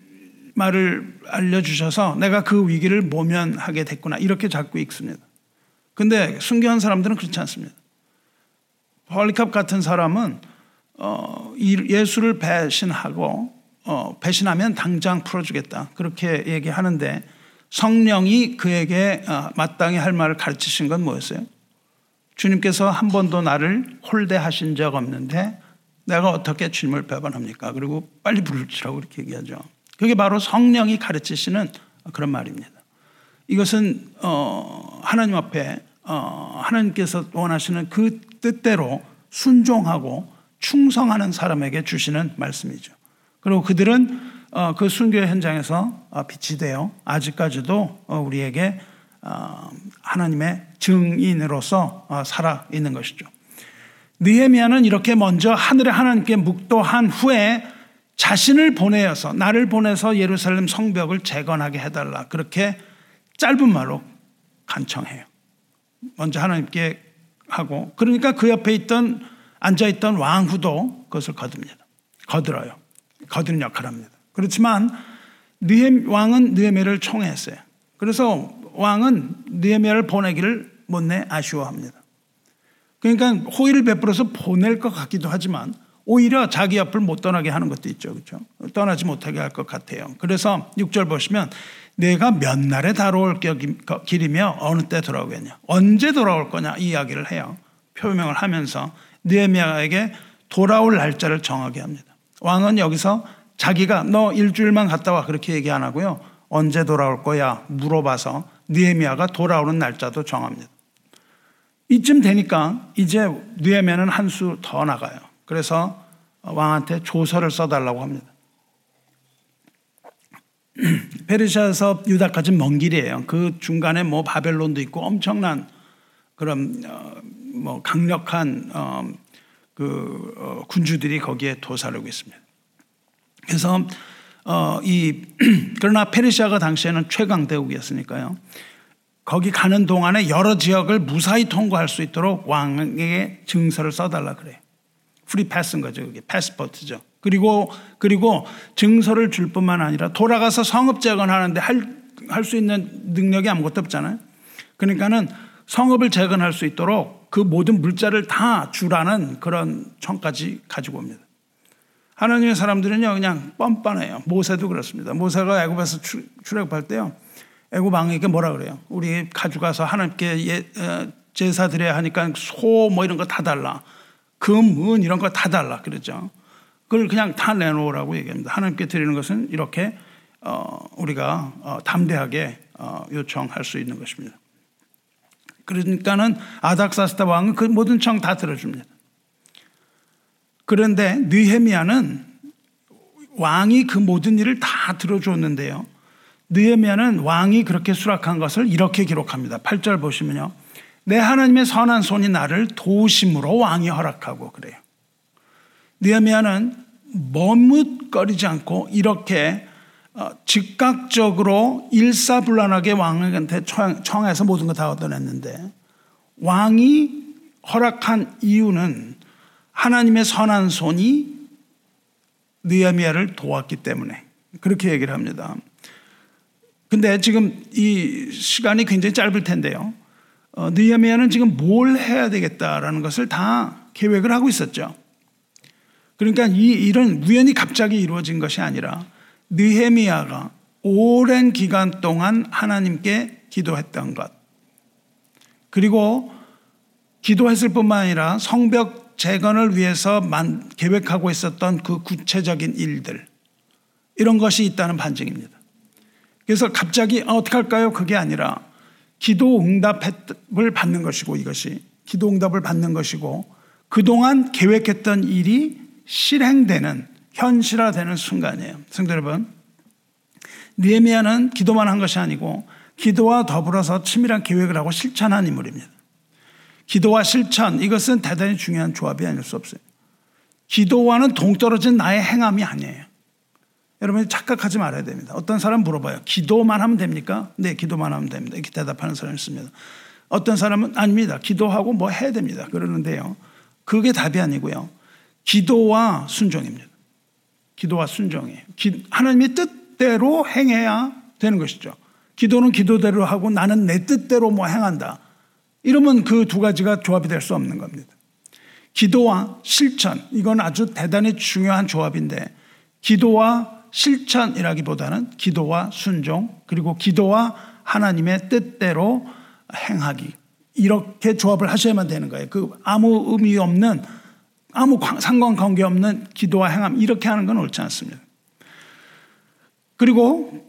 [SPEAKER 1] 말을 알려주셔서 내가 그 위기를 모면하게 됐구나. 이렇게 자꾸 읽습니다. 근데 순교한 사람들은 그렇지 않습니다. 폴리캅 같은 사람은 어, 예수를 배신하고 어, 배신하면 당장 풀어주겠다. 그렇게 얘기하는데 성령이 그에게 어, 마땅히 할 말을 가르치신 건 뭐였어요? 주님께서 한 번도 나를 홀대하신 적 없는데 내가 어떻게 주님을 배반합니까? 그리고 빨리 부르시라고 이렇게 얘기하죠. 그게 바로 성령이 가르치시는 그런 말입니다. 이것은 어, 하나님 앞에 어, 하나님께서 원하시는 그 뜻대로 순종하고 충성하는 사람에게 주시는 말씀이죠. 그리고 그들은 어, 그 순교 현장에서 어, 빛이 되어 아직까지도 어, 우리에게 하나님의 증인으로서 살아 있는 것이죠. 느헤미야는 이렇게 먼저 하늘의 하나님께 묵도한 후에 자신을 보내어서 나를 보내서 예루살렘 성벽을 재건하게 해달라 그렇게 짧은 말로 간청해요. 먼저 하나님께 하고 그러니까 그 옆에 있던 앉아 있던 왕후도 그것을 거듭니다. 거들어요. 거드는 역할을 합니다. 그렇지만 느헤 왕은 느헤미를 총애했어요. 그래서 왕은 느헤미를 보내기를 못내 아쉬워합니다. 그러니까 호의를 베풀어서 보낼 것 같기도 하지만 오히려 자기 앞을 못 떠나게 하는 것도 있죠. 그렇죠? 떠나지 못하게 할 것 같아요. 그래서 6절 보시면 내가 몇 날에 다뤄올 길이며 어느 때 돌아오겠냐. 언제 돌아올 거냐 이 이야기를 해요. 표명을 하면서 느헤미야에게 돌아올 날짜를 정하게 합니다. 왕은 여기서 자기가 너 일주일만 갔다 와 그렇게 얘기 안 하고요. 언제 돌아올 거야 물어봐서 느헤미야가 돌아오는 날짜도 정합니다. 이쯤 되니까 이제 느헤미야는 한 수 더 나가요. 그래서 왕한테 조서를 써달라고 합니다. 페르시아에서 유다까지 먼 길이에요. 그 중간에 뭐 바벨론도 있고 엄청난 그런 어, 뭐 강력한 어, 그 어, 군주들이 거기에 도사리고 있습니다. 그래서 어, 이 그러나 페르시아가 당시에는 최강 대국이었으니까요. 거기 가는 동안에 여러 지역을 무사히 통과할 수 있도록 왕에게 증서를 써달라 그래요. free pass인 거죠. 그게 패스포트죠. 그리고 그리고 증서를 줄 뿐만 아니라 돌아가서 성읍 재건하는데 할 할 수 있는 능력이 아무것도 없잖아요. 그러니까는 성읍을 재건할 수 있도록 그 모든 물자를 다 주라는 그런 청까지 가지고 옵니다. 하나님의 사람들은요 그냥 뻔뻔해요. 모세도 그렇습니다. 모세가 애굽에서 출애굽할 때요. 애굽 왕에게 뭐라 그래요? 우리 가져가서 하나님께 예, 어, 제사 드려야 하니까 소 뭐 이런 거 다 달라. 금, 은 이런 거 다 달라 그러죠. 그걸 그냥 다 내놓으라고 얘기합니다. 하나님께 드리는 것은 이렇게 어, 우리가 어, 담대하게 어, 요청할 수 있는 것입니다. 그러니까는 아닥사스다 왕은 그 모든 청 다 들어줍니다. 그런데 느헤미야는 왕이 그 모든 일을 다 들어줬는데요. 느헤미야는 왕이 그렇게 수락한 것을 이렇게 기록합니다. 8절 보시면요. 내 하나님의 선한 손이 나를 도심으로 왕이 허락하고 그래요. 느헤미야는 머뭇거리지 않고 이렇게 어, 즉각적으로 일사불란하게 왕한테 청해서 모든 거다 얻어냈는데 왕이 허락한 이유는 하나님의 선한 손이 느헤미야를 도왔기 때문에 그렇게 얘기를 합니다. 근데 지금 이 시간이 굉장히 짧을 텐데요. 어, 느헤미야는 지금 뭘 해야 되겠다라는 것을 다 계획을 하고 있었죠. 그러니까 이 일은 우연히 갑자기 이루어진 것이 아니라 느헤미야가 오랜 기간 동안 하나님께 기도했던 것 그리고 기도했을 뿐만 아니라 성벽 재건을 위해서 만, 계획하고 있었던 그 구체적인 일들 이런 것이 있다는 반증입니다. 그래서 갑자기 아, 어떻게 할까요? 그게 아니라 기도 응답을 받는 것이고 이것이 기도 응답을 받는 것이고 그동안 계획했던 일이 실행되는 현실화되는 순간이에요. 성도 여러분, 니에미아는 기도만 한 것이 아니고 기도와 더불어서 치밀한 계획을 하고 실천한 인물입니다. 기도와 실천 이것은 대단히 중요한 조합이 아닐 수 없어요. 기도와는 동떨어진 나의 행함이 아니에요. 여러분이 착각하지 말아야 됩니다. 어떤 사람 물어봐요. 기도만 하면 됩니까? 네, 기도만 하면 됩니다. 이렇게 대답하는 사람이 있습니다. 어떤 사람은 아닙니다. 기도하고 뭐 해야 됩니다. 그러는데요. 그게 답이 아니고요. 기도와 순종입니다. 기도와 순종이에요. 하나님의 뜻대로 행해야 되는 것이죠. 기도는 기도대로 하고 나는 내 뜻대로 뭐 행한다. 이러면 그 두 가지가 조합이 될 수 없는 겁니다. 기도와 실천, 이건 아주 대단히 중요한 조합인데, 기도와 실천이라기보다는 기도와 순종, 그리고 기도와 하나님의 뜻대로 행하기. 이렇게 조합을 하셔야만 되는 거예요. 그 아무 의미 없는 아무 상관관계 없는 기도와 행함 이렇게 하는 건 옳지 않습니다. 그리고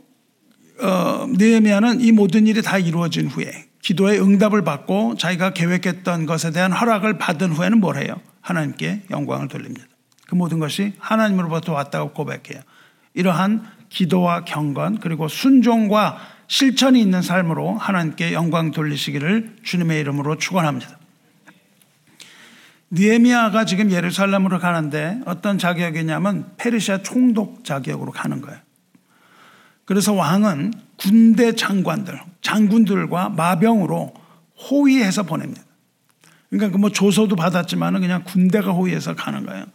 [SPEAKER 1] 어, 느헤미야는 이 모든 일이 다 이루어진 후에 기도의 응답을 받고 자기가 계획했던 것에 대한 허락을 받은 후에는 뭘 해요? 하나님께 영광을 돌립니다. 그 모든 것이 하나님으로부터 왔다고 고백해요. 이러한 기도와 경건 그리고 순종과 실천이 있는 삶으로 하나님께 영광 돌리시기를 주님의 이름으로 축원합니다. 니에미아가 지금 예루살렘으로 가는데 어떤 자격이냐면 페르시아 총독 자격으로 가는 거예요. 그래서 왕은 군대 장관들, 장군들과 마병으로 호위해서 보냅니다. 그러니까 그 뭐 조서도 받았지만 그냥 군대가 호위해서 가는 거예요.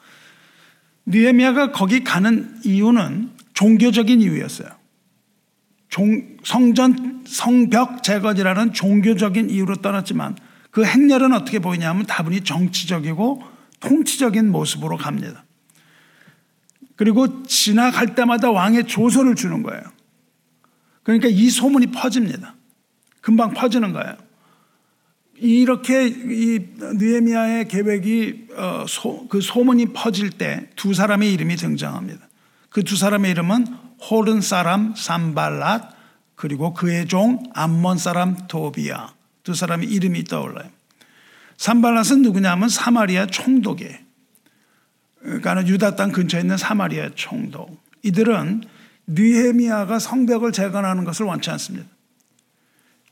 [SPEAKER 1] 니에미아가 거기 가는 이유는 종교적인 이유였어요. 종, 성전 성벽 재건이라는 종교적인 이유로 떠났지만 그 행렬은 어떻게 보이냐면 다분히 정치적이고 통치적인 모습으로 갑니다. 그리고 지나갈 때마다 왕의 조서를 주는 거예요. 그러니까 이 소문이 퍼집니다. 금방 퍼지는 거예요. 이렇게 이 느헤미야의 계획이 어, 소, 그 소문이 퍼질 때 두 사람의 이름이 등장합니다. 그 두 사람의 이름은 호른 사람 산발랏 그리고 그의 종 암몬 사람 도비야. 두 사람의 이름이 떠올라요. 산발랏은 누구냐면 사마리아 총독이에요. 그러니까 유다 땅 근처에 있는 사마리아 총독. 이들은 느헤미야가 성벽을 재건하는 것을 원치 않습니다.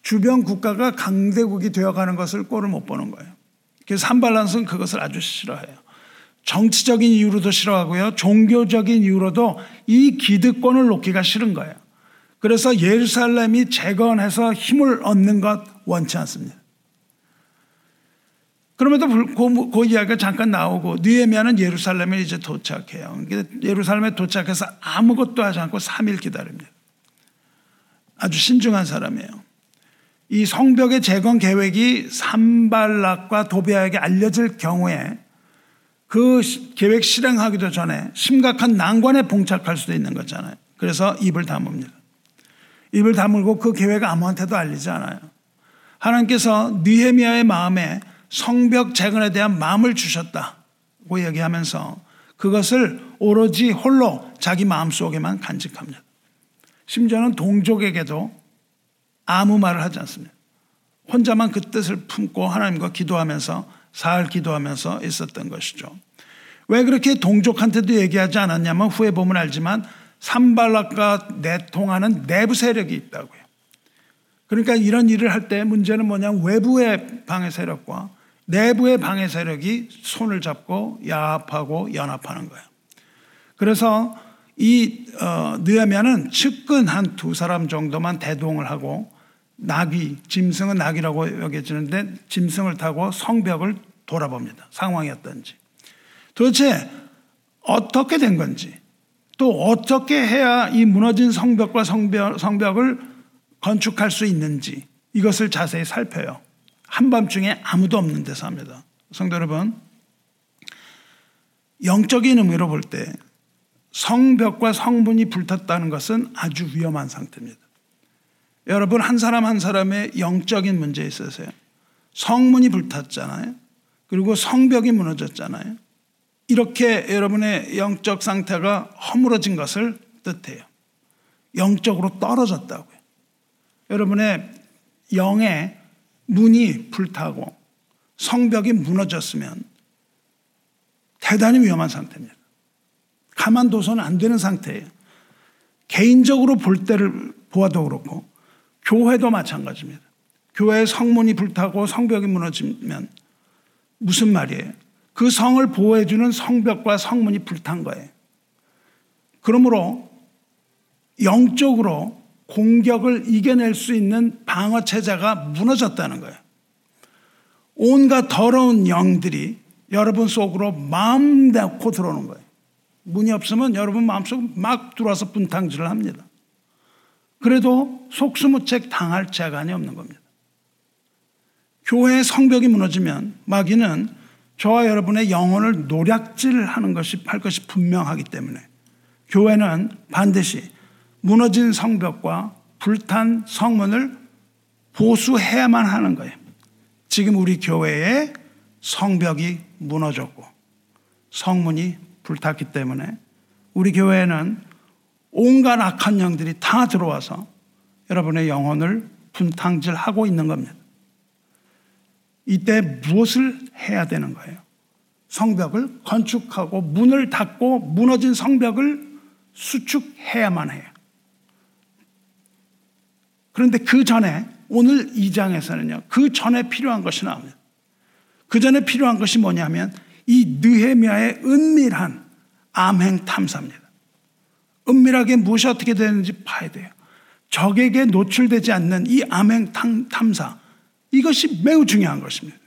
[SPEAKER 1] 주변 국가가 강대국이 되어가는 것을 꼴을 못 보는 거예요. 그래서 산발란은 그것을 아주 싫어해요. 정치적인 이유로도 싫어하고요. 종교적인 이유로도 이 기득권을 놓기가 싫은 거예요. 그래서 예루살렘이 재건해서 힘을 얻는 것 원치 않습니다. 그럼에도 그, 그 이야기가 잠깐 나오고 느헤미야는 예루살렘에 이제 도착해요. 예루살렘에 도착해서 아무것도 하지 않고 3일 기다립니다. 아주 신중한 사람이에요. 이 성벽의 재건 계획이 산발락과 도비아에게 알려질 경우에 그 계획 실행하기도 전에 심각한 난관에 봉착할 수도 있는 거잖아요. 그래서 입을 다뭅니다. 입을 다물고 그 계획 아무한테도 알리지 않아요. 하나님께서 느헤미야의 마음에 성벽 재건에 대한 마음을 주셨다고 얘기하면서 그것을 오로지 홀로 자기 마음속에만 간직합니다. 심지어는 동족에게도 아무 말을 하지 않습니다. 혼자만 그 뜻을 품고 하나님과 기도하면서 사흘 기도하면서 있었던 것이죠. 왜 그렇게 동족한테도 얘기하지 않았냐면 후에 보면 알지만 산발락과 내통하는 내부 세력이 있다고요. 그러니까 이런 일을 할 때 문제는 뭐냐 외부의 방해 세력과 내부의 방해 세력이 손을 잡고 야합하고 연합하는 거예요. 그래서 이 어, 느헤미야는 측근 한 두 사람 정도만 대동을 하고 나귀, 짐승은 나귀라고 여겨지는데 짐승을 타고 성벽을 돌아봅니다. 상황이 어떤지. 도대체 어떻게 된 건지 또 어떻게 해야 이 무너진 성벽과 성벽, 성벽을 건축할 수 있는지 이것을 자세히 살펴요. 한밤중에 아무도 없는 데서 합니다. 성도 여러분, 영적인 의미로 볼 때 성벽과 성문이 불탔다는 것은 아주 위험한 상태입니다. 여러분, 한 사람 한 사람의 영적인 문제에 있어서요. 성문이 불탔잖아요. 그리고 성벽이 무너졌잖아요. 이렇게 여러분의 영적 상태가 허물어진 것을 뜻해요. 영적으로 떨어졌다고요. 여러분의 영의 문이 불타고 성벽이 무너졌으면 대단히 위험한 상태입니다. 가만둬서는 안 되는 상태예요. 개인적으로 볼 때를 보아도 그렇고 교회도 마찬가지입니다. 교회의 성문이 불타고 성벽이 무너지면 무슨 말이에요? 그 성을 보호해주는 성벽과 성문이 불탄 거예요. 그러므로 영적으로 공격을 이겨낼 수 있는 방어 체제가 무너졌다는 거예요. 온갖 더러운 영들이 여러분 속으로 마음 놓고 들어오는 거예요. 문이 없으면 여러분 마음속 막 들어와서 분탕질을 합니다. 그래도 속수무책 당할 재간이 없는 겁니다. 교회의 성벽이 무너지면 마귀는 저와 여러분의 영혼을 노략질하는 것이 할 것이 분명하기 때문에 교회는 반드시 무너진 성벽과 불탄 성문을 보수해야만 하는 거예요. 지금 우리 교회의 성벽이 무너졌고 성문이 불탔기 때문에 우리 교회에는 온갖 악한 영들이 다 들어와서 여러분의 영혼을 분탕질하고 있는 겁니다. 이때 무엇을 해야 되는 거예요? 성벽을 건축하고 문을 닫고 무너진 성벽을 수축해야만 해요. 그런데 그 전에 오늘 2장에서는요. 그 전에 필요한 것이 나옵니다. 그 전에 필요한 것이 뭐냐면 이 느헤미야의 은밀한 암행 탐사입니다. 은밀하게 무엇이 어떻게 되는지 봐야 돼요. 적에게 노출되지 않는 이 암행 탐사 이것이 매우 중요한 것입니다.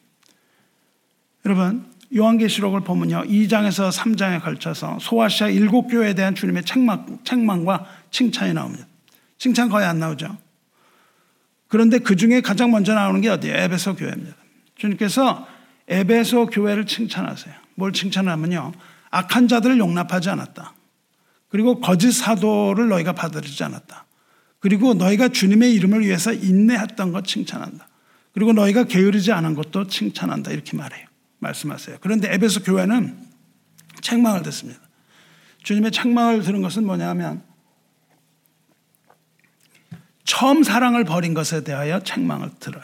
[SPEAKER 1] 여러분 요한계시록을 보면요. 2장에서 3장에 걸쳐서 소아시아 일곱 교회에 대한 주님의 책망, 책망과 칭찬이 나옵니다. 칭찬 거의 안 나오죠. 그런데 그 중에 가장 먼저 나오는 게 어디예요? 에베소 교회입니다. 주님께서 에베소 교회를 칭찬하세요. 뭘 칭찬하면요. 악한 자들을 용납하지 않았다. 그리고 거짓 사도를 너희가 받아들이지 않았다. 그리고 너희가 주님의 이름을 위해서 인내했던 것 칭찬한다. 그리고 너희가 게으르지 않은 것도 칭찬한다. 이렇게 말해요. 말씀하세요. 그런데 에베소 교회는 책망을 듣습니다. 주님의 책망을 들은 것은 뭐냐면 처음 사랑을 버린 것에 대하여 책망을 들어요.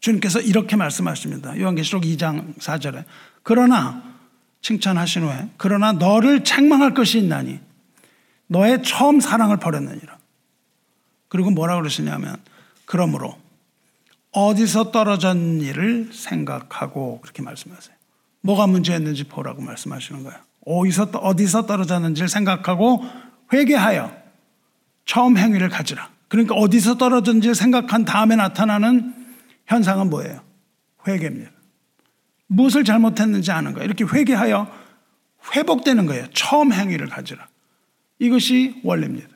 [SPEAKER 1] 주님께서 이렇게 말씀하십니다. 요한계시록 2장 4절에 그러나 칭찬하신 후에 그러나 너를 책망할 것이 있나니 너의 처음 사랑을 버렸느니라. 그리고 뭐라 그러시냐면 그러므로 어디서 떨어졌니를 생각하고 그렇게 말씀하세요. 뭐가 문제였는지 보라고 말씀하시는 거예요. 어디서 떨어졌는지를 생각하고 회개하여 처음 행위를 가지라. 그러니까 어디서 떨어졌는지를 생각한 다음에 나타나는 현상은 뭐예요? 회개입니다. 무엇을 잘못했는지 아는 거예요. 이렇게 회개하여 회복되는 거예요. 처음 행위를 가지라. 이것이 원리입니다.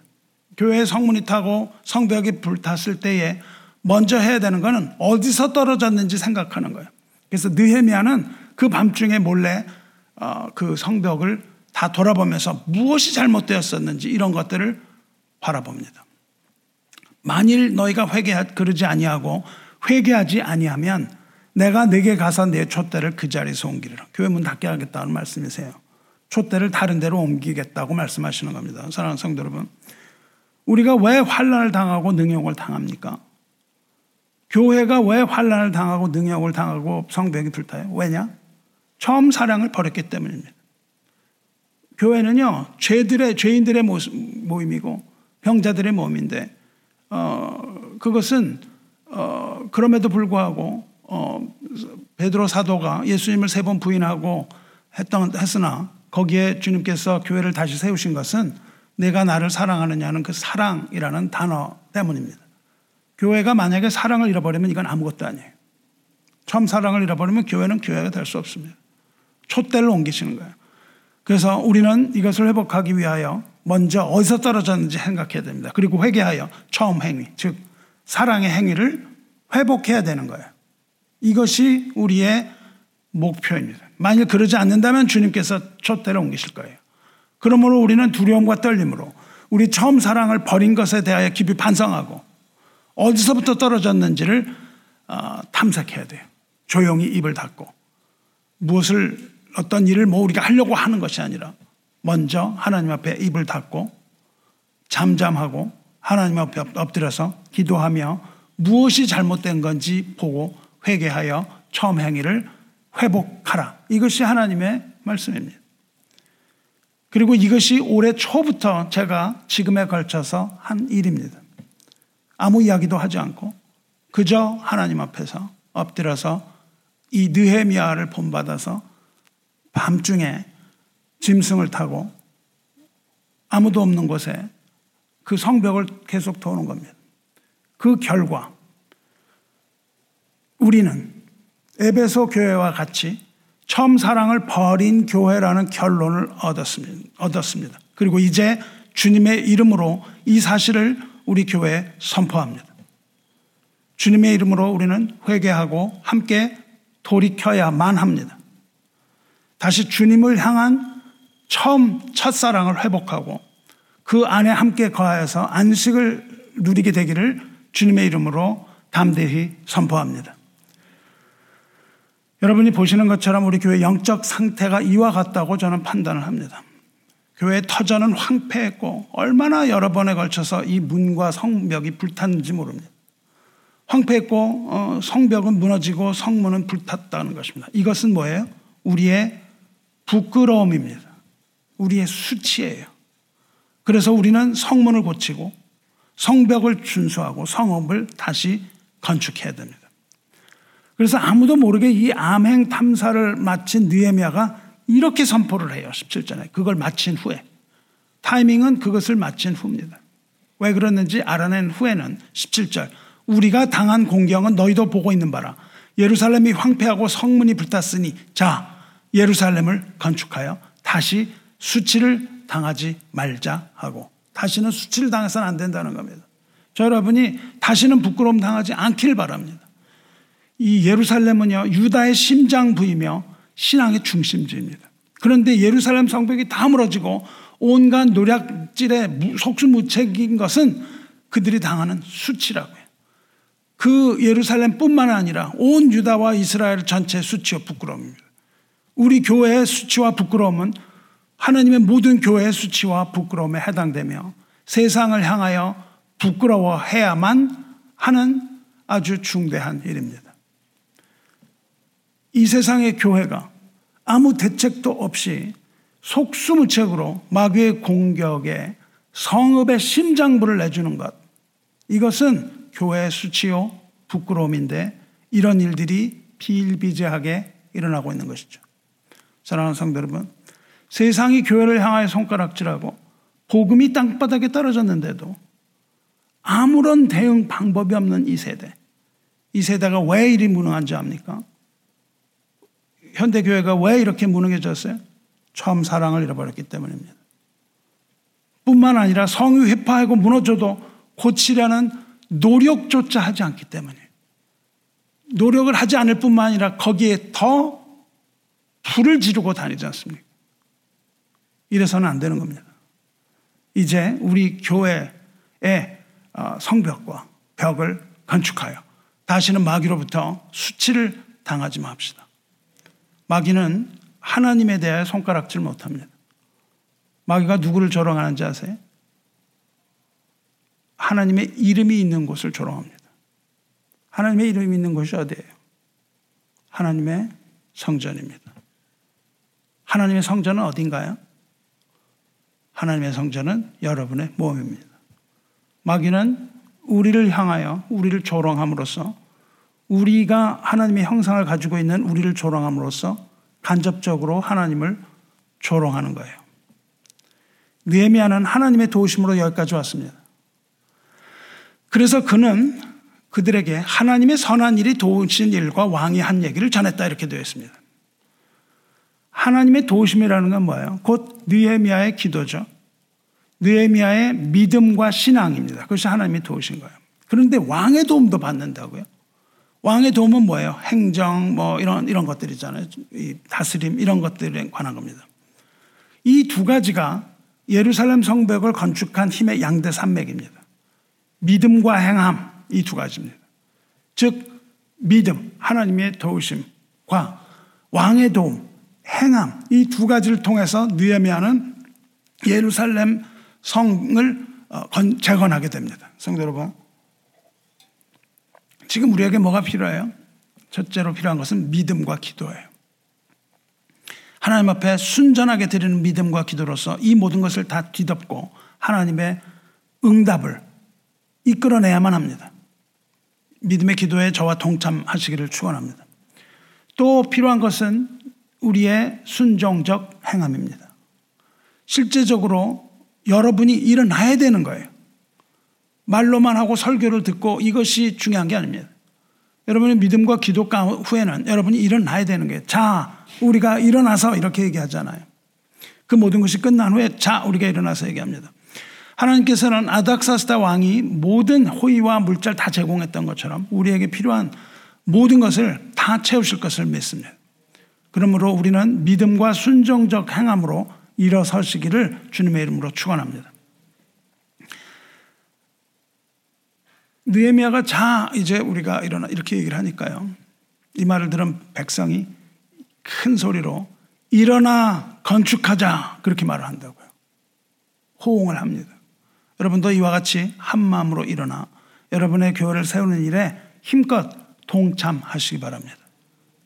[SPEAKER 1] 교회에 성문이 타고 성벽이 불탔을 때에 먼저 해야 되는 것은 어디서 떨어졌는지 생각하는 거예요. 그래서 느헤미야는 그 밤중에 몰래 어, 그 성벽을 다 돌아보면서 무엇이 잘못되었었는지 이런 것들을 바라봅니다. 만일 너희가 회개 그러지 아니하고 회개하지 아니하면 내가 내게 가서 내 촛대를 그 자리에서 옮기리라. 교회 문 닫게 하겠다는 말씀이세요. 촛대를 다른 데로 옮기겠다고 말씀하시는 겁니다. 사랑하는 성도 여러분. 우리가 왜 환란을 당하고 능욕을 당합니까? 교회가 왜 환란을 당하고 능욕을 당하고 성벽이 불타요? 왜냐? 처음 사랑을 버렸기 때문입니다. 교회는요 죄들의 죄인들의 모임이고 병자들의 모임인데 어, 그것은 어, 그럼에도 불구하고 어, 베드로 사도가 예수님을 세 번 부인하고 했던 했으나 거기에 주님께서 교회를 다시 세우신 것은 내가 나를 사랑하느냐는 그 사랑이라는 단어 때문입니다. 교회가 만약에 사랑을 잃어버리면 이건 아무것도 아니에요. 처음 사랑을 잃어버리면 교회는 교회가 될 수 없습니다. 촛대를 옮기시는 거예요. 그래서 우리는 이것을 회복하기 위하여 먼저 어디서 떨어졌는지 생각해야 됩니다. 그리고 회개하여 처음 행위, 즉 사랑의 행위를 회복해야 되는 거예요. 이것이 우리의 목표입니다. 만일 그러지 않는다면 주님께서 촛대를 옮기실 거예요. 그러므로 우리는 두려움과 떨림으로 우리 처음 사랑을 버린 것에 대하여 깊이 반성하고 어디서부터 떨어졌는지를 어, 탐색해야 돼요. 조용히 입을 닫고 무엇을 어떤 일을 뭐 우리가 하려고 하는 것이 아니라 먼저 하나님 앞에 입을 닫고 잠잠하고 하나님 앞에 엎드려서 기도하며 무엇이 잘못된 건지 보고 회개하여 처음 행위를 회복하라. 이것이 하나님의 말씀입니다. 그리고 이것이 올해 초부터 제가 지금에 걸쳐서 한 일입니다. 아무 이야기도 하지 않고 그저 하나님 앞에서 엎드려서 이 느헤미야를 본받아서 밤중에 짐승을 타고 아무도 없는 곳에 그 성벽을 계속 도는 겁니다. 그 결과 우리는 에베소 교회와 같이 처음 사랑을 버린 교회라는 결론을 얻었습니다. 그리고 이제 주님의 이름으로 이 사실을 우리 교회에 선포합니다. 주님의 이름으로 우리는 회개하고 함께 돌이켜야만 합니다. 다시 주님을 향한 처음 첫사랑을 회복하고 그 안에 함께 거하여서 안식을 누리게 되기를 주님의 이름으로 담대히 선포합니다. 여러분이 보시는 것처럼 우리 교회 영적 상태가 이와 같다고 저는 판단을 합니다. 교회 터전은 황폐했고 얼마나 여러 번에 걸쳐서 이 문과 성벽이 불탔는지 모릅니다. 황폐했고 어, 성벽은 무너지고 성문은 불탔다는 것입니다. 이것은 뭐예요? 우리의 부끄러움입니다. 우리의 수치예요. 그래서 우리는 성문을 고치고 성벽을 준수하고 성읍을 다시 건축해야 됩니다. 그래서 아무도 모르게 이 암행 탐사를 마친 느에미아가 이렇게 선포를 해요. 17절에. 그걸 마친 후에. 타이밍은 그것을 마친 후입니다. 왜 그랬는지 알아낸 후에는 17절. 우리가 당한 공경은 너희도 보고 있는 바라. 예루살렘이 황폐하고 성문이 불탔으니 자, 예루살렘을 건축하여 다시 수치를 당하지 말자 하고 다시는 수치를 당해서는 안 된다는 겁니다. 저 여러분이 다시는 부끄러움 당하지 않길 바랍니다. 이 예루살렘은요, 유다의 심장 부이며 신앙의 중심지입니다. 그런데 예루살렘 성벽이 다 무너지고 온갖 노략질의 속수무책인 것은 그들이 당하는 수치라고요. 그 예루살렘뿐만 아니라 온 유다와 이스라엘 전체 수치와 부끄러움입니다. 우리 교회의 수치와 부끄러움은 하나님의 모든 교회의 수치와 부끄러움에 해당되며 세상을 향하여 부끄러워해야만 하는 아주 중대한 일입니다. 이 세상의 교회가 아무 대책도 없이 속수무책으로 마귀의 공격에 성읍의 심장부를 내주는 것. 이것은 교회의 수치요, 부끄러움인데 이런 일들이 비일비재하게 일어나고 있는 것이죠. 사랑하는 성도 여러분, 세상이 교회를 향하여 손가락질하고 복음이 땅바닥에 떨어졌는데도 아무런 대응 방법이 없는 이 세대. 이 세대가 왜 이리 무능한지 압니까? 현대교회가 왜 이렇게 무능해졌어요? 처음 사랑을 잃어버렸기 때문입니다. 뿐만 아니라 성유 회파하고 무너져도 고치려는 노력조차 하지 않기 때문에 노력을 하지 않을 뿐만 아니라 거기에 더 불을 지르고 다니지 않습니까? 이래서는 안 되는 겁니다. 이제 우리 교회의 어, 성벽과 벽을 건축하여 다시는 마귀로부터 수치를 당하지 맙시다. 마귀는 하나님에 대해 손가락질 못합니다. 마귀가 누구를 조롱하는지 아세요? 하나님의 이름이 있는 곳을 조롱합니다. 하나님의 이름이 있는 곳이 어디예요? 하나님의 성전입니다. 하나님의 성전은 어딘가요? 하나님의 성전은 여러분의 몸입니다. 마귀는 우리를 향하여 우리를 조롱함으로써 우리가 하나님의 형상을 가지고 있는 우리를 조롱함으로써 간접적으로 하나님을 조롱하는 거예요. 느헤미야는 하나님의 도우심으로 여기까지 왔습니다. 그래서 그는 그들에게 하나님의 선한 일이 도우신 일과 왕이 한 얘기를 전했다 이렇게 되어 있습니다. 하나님의 도우심이라는 건 뭐예요? 곧 느헤미야의 기도죠. 느헤미야의 믿음과 신앙입니다. 그것이 하나님이 도우신 거예요. 그런데 왕의 도움도 받는다고요. 왕의 도움은 뭐예요? 행정 뭐 이런 이런 것들이잖아요. 다스림 이런 것들에 관한 겁니다. 이 두 가지가 예루살렘 성벽을 건축한 힘의 양대 산맥입니다. 믿음과 행함 이 두 가지입니다. 즉 믿음 하나님의 도우심과 왕의 도움 행함 이 두 가지를 통해서 느헤미야는 예루살렘 성을 어, 재건하게 됩니다. 성도 여러분 지금 우리에게 뭐가 필요해요? 첫째로 필요한 것은 믿음과 기도예요. 하나님 앞에 순전하게 드리는 믿음과 기도로서 이 모든 것을 다 뒤덮고 하나님의 응답을 이끌어내야만 합니다. 믿음의 기도에 저와 동참하시기를 축원합니다. 또 필요한 것은 우리의 순종적 행함입니다. 실제적으로 여러분이 일어나야 되는 거예요. 말로만 하고 설교를 듣고 이것이 중요한 게 아닙니다. 여러분의 믿음과 기도 후에는 여러분이 일어나야 되는 거예요. 자, 우리가 일어나서 이렇게 얘기하잖아요. 그 모든 것이 끝난 후에 자, 우리가 일어나서 얘기합니다. 하나님께서는 아닥사스다 왕이 모든 호의와 물자를 다 제공했던 것처럼 우리에게 필요한 모든 것을 다 채우실 것을 믿습니다. 그러므로 우리는 믿음과 순종적 행함으로 일어서시기를 주님의 이름으로 축원합니다. 느헤미야가 자 이제 우리가 일어나 이렇게 얘기를 하니까요. 이 말을 들은 백성이 큰 소리로 일어나 건축하자 그렇게 말을 한다고요. 호응을 합니다. 여러분도 이와 같이 한 마음으로 일어나 여러분의 교회를 세우는 일에 힘껏 동참하시기 바랍니다.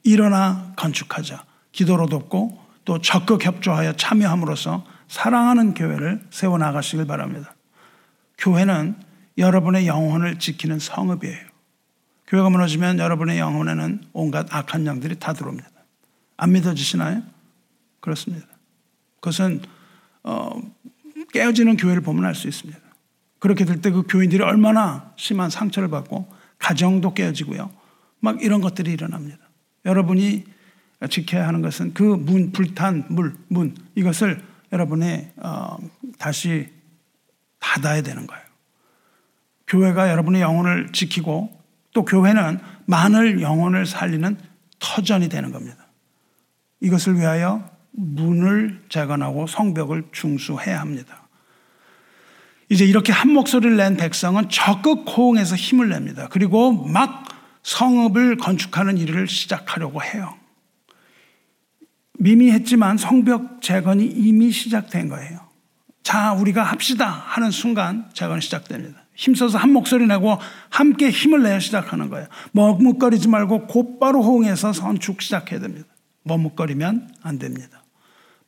[SPEAKER 1] 일어나 건축하자. 기도로 돕고 또 적극 협조하여 참여함으로써 사랑하는 교회를 세워 나가시길 바랍니다. 교회는 여러분의 영혼을 지키는 성읍이에요. 교회가 무너지면 여러분의 영혼에는 온갖 악한 영들이 다 들어옵니다. 안 믿어지시나요? 그렇습니다. 그것은 어, 깨어지는 교회를 보면 알 수 있습니다. 그렇게 될 때 그 교인들이 얼마나 심한 상처를 받고 가정도 깨어지고요. 막 이런 것들이 일어납니다. 여러분이 지켜야 하는 것은 그 문, 불탄 물, 문, 이것을 여러분이 어, 다시 닫아야 되는 거예요. 교회가 여러분의 영혼을 지키고 또 교회는 만을 영혼을 살리는 터전이 되는 겁니다. 이것을 위하여 문을 재건하고 성벽을 중수해야 합니다. 이제 이렇게 한 목소리를 낸 백성은 적극 호응해서 힘을 냅니다. 그리고 막 성읍을 건축하는 일을 시작하려고 해요. 미미했지만 성벽 재건이 이미 시작된 거예요. 자, 우리가 합시다 하는 순간 재건이 시작됩니다. 힘써서 한 목소리 내고 함께 힘을 내야 시작하는 거예요. 머뭇거리지 말고 곧바로 호응해서 선축 시작해야 됩니다. 머뭇거리면 안 됩니다.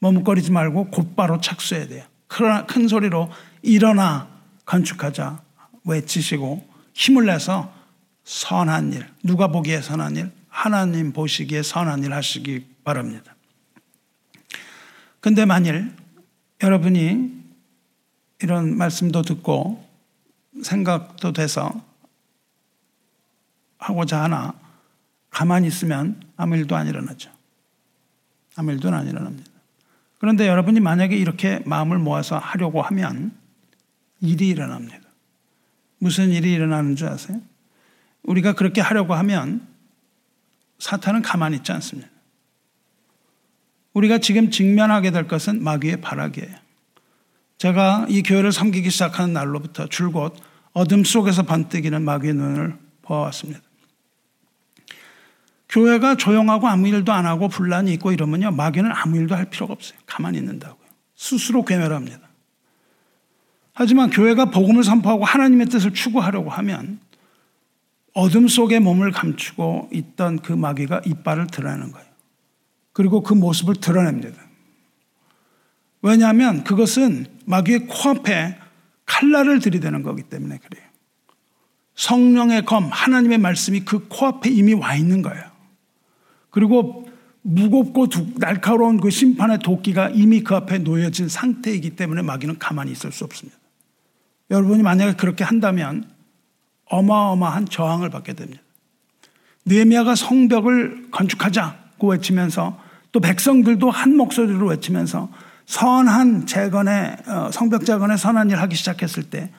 [SPEAKER 1] 머뭇거리지 말고 곧바로 착수해야 돼요. 그러나 큰 소리로 일어나 건축하자 외치시고 힘을 내서 선한 일, 누가 보기에 선한 일, 하나님 보시기에 선한 일 하시기 바랍니다. 근데 만일 여러분이 이런 말씀도 듣고 생각도 돼서 하고자 하나 가만히 있으면 아무 일도 안 일어나죠. 아무 일도 안 일어납니다. 그런데 여러분이 만약에 이렇게 마음을 모아서 하려고 하면 일이 일어납니다. 무슨 일이 일어나는 줄 아세요? 우리가 그렇게 하려고 하면 사탄은 가만히 있지 않습니다. 우리가 지금 직면하게 될 것은 마귀의 발악이에요. 제가 이 교회를 섬기기 시작하는 날로부터 줄곧 어둠 속에서 번뜩이는 마귀의 눈을 보아왔습니다. 교회가 조용하고 아무 일도 안 하고 분란이 있고 이러면요. 마귀는 아무 일도 할 필요가 없어요. 가만히 있는다고요. 스스로 괴멸합니다. 하지만 교회가 복음을 선포하고 하나님의 뜻을 추구하려고 하면 어둠 속에 몸을 감추고 있던 그 마귀가 이빨을 드러내는 거예요. 그리고 그 모습을 드러냅니다. 왜냐하면 그것은 마귀의 코앞에 칼날을 들이대는 거기 때문에 그래요. 성령의 검, 하나님의 말씀이 그 코앞에 이미 와 있는 거예요. 그리고 무겁고 날카로운 그 심판의 도끼가 이미 그 앞에 놓여진 상태이기 때문에 마귀는 가만히 있을 수 없습니다. 여러분이 만약에 그렇게 한다면 어마어마한 저항을 받게 됩니다. 느헤미야가 성벽을 건축하자고 외치면서 또 백성들도 한 목소리로 외치면서 선한 재건의 어, 성벽 재건의 선한 일 하기 시작했을 때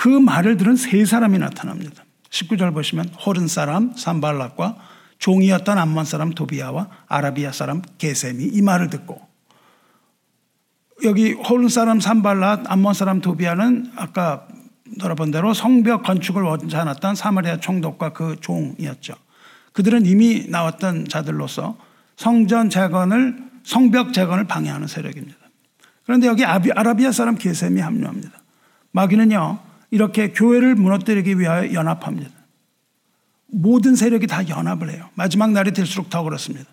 [SPEAKER 1] 그 말을 들은 세 사람이 나타납니다. 19절 보시면 호른 사람 산발락과 종이었던 암몬 사람 도비아와 아라비아 사람 게셈이 이 말을 듣고 여기 호른 사람 산발락 암몬 사람 도비아는 아까 여러본 대로 성벽 건축을 원치 않았던 사마리아 총독과 그 종이었죠. 그들은 이미 나왔던 자들로서 성전 재건을 성벽 재건을 방해하는 세력입니다. 그런데 여기 아라비아 사람 게셈이 합류합니다. 마귀는요 이렇게 교회를 무너뜨리기 위하여 연합합니다. 모든 세력이 다 연합을 해요. 마지막 날이 될수록 더 그렇습니다.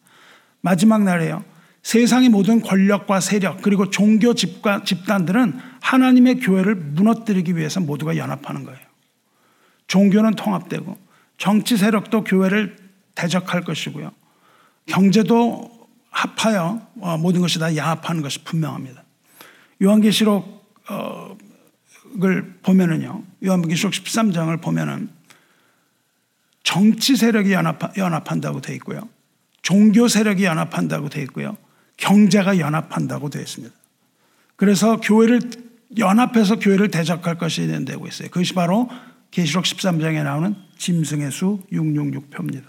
[SPEAKER 1] 마지막 날에요. 세상의 모든 권력과 세력 그리고 종교 집과 집단들은 하나님의 교회를 무너뜨리기 위해서 모두가 연합하는 거예요. 종교는 통합되고 정치 세력도 교회를 대적할 것이고요. 경제도 합하여 어, 모든 것이 다 야합하는 것이 분명합니다. 요한계시록을 보면은요. 요한계시록 13장을 보면은 정치 세력이 연합, 연합한다고 되어 있고요. 종교 세력이 연합한다고 되어 있고요. 경제가 연합한다고 되어 있습니다. 그래서 교회를 연합해서 교회를 대적할 것이 되고 있어요. 그것이 바로 계시록 13장에 나오는 짐승의 수 666표입니다.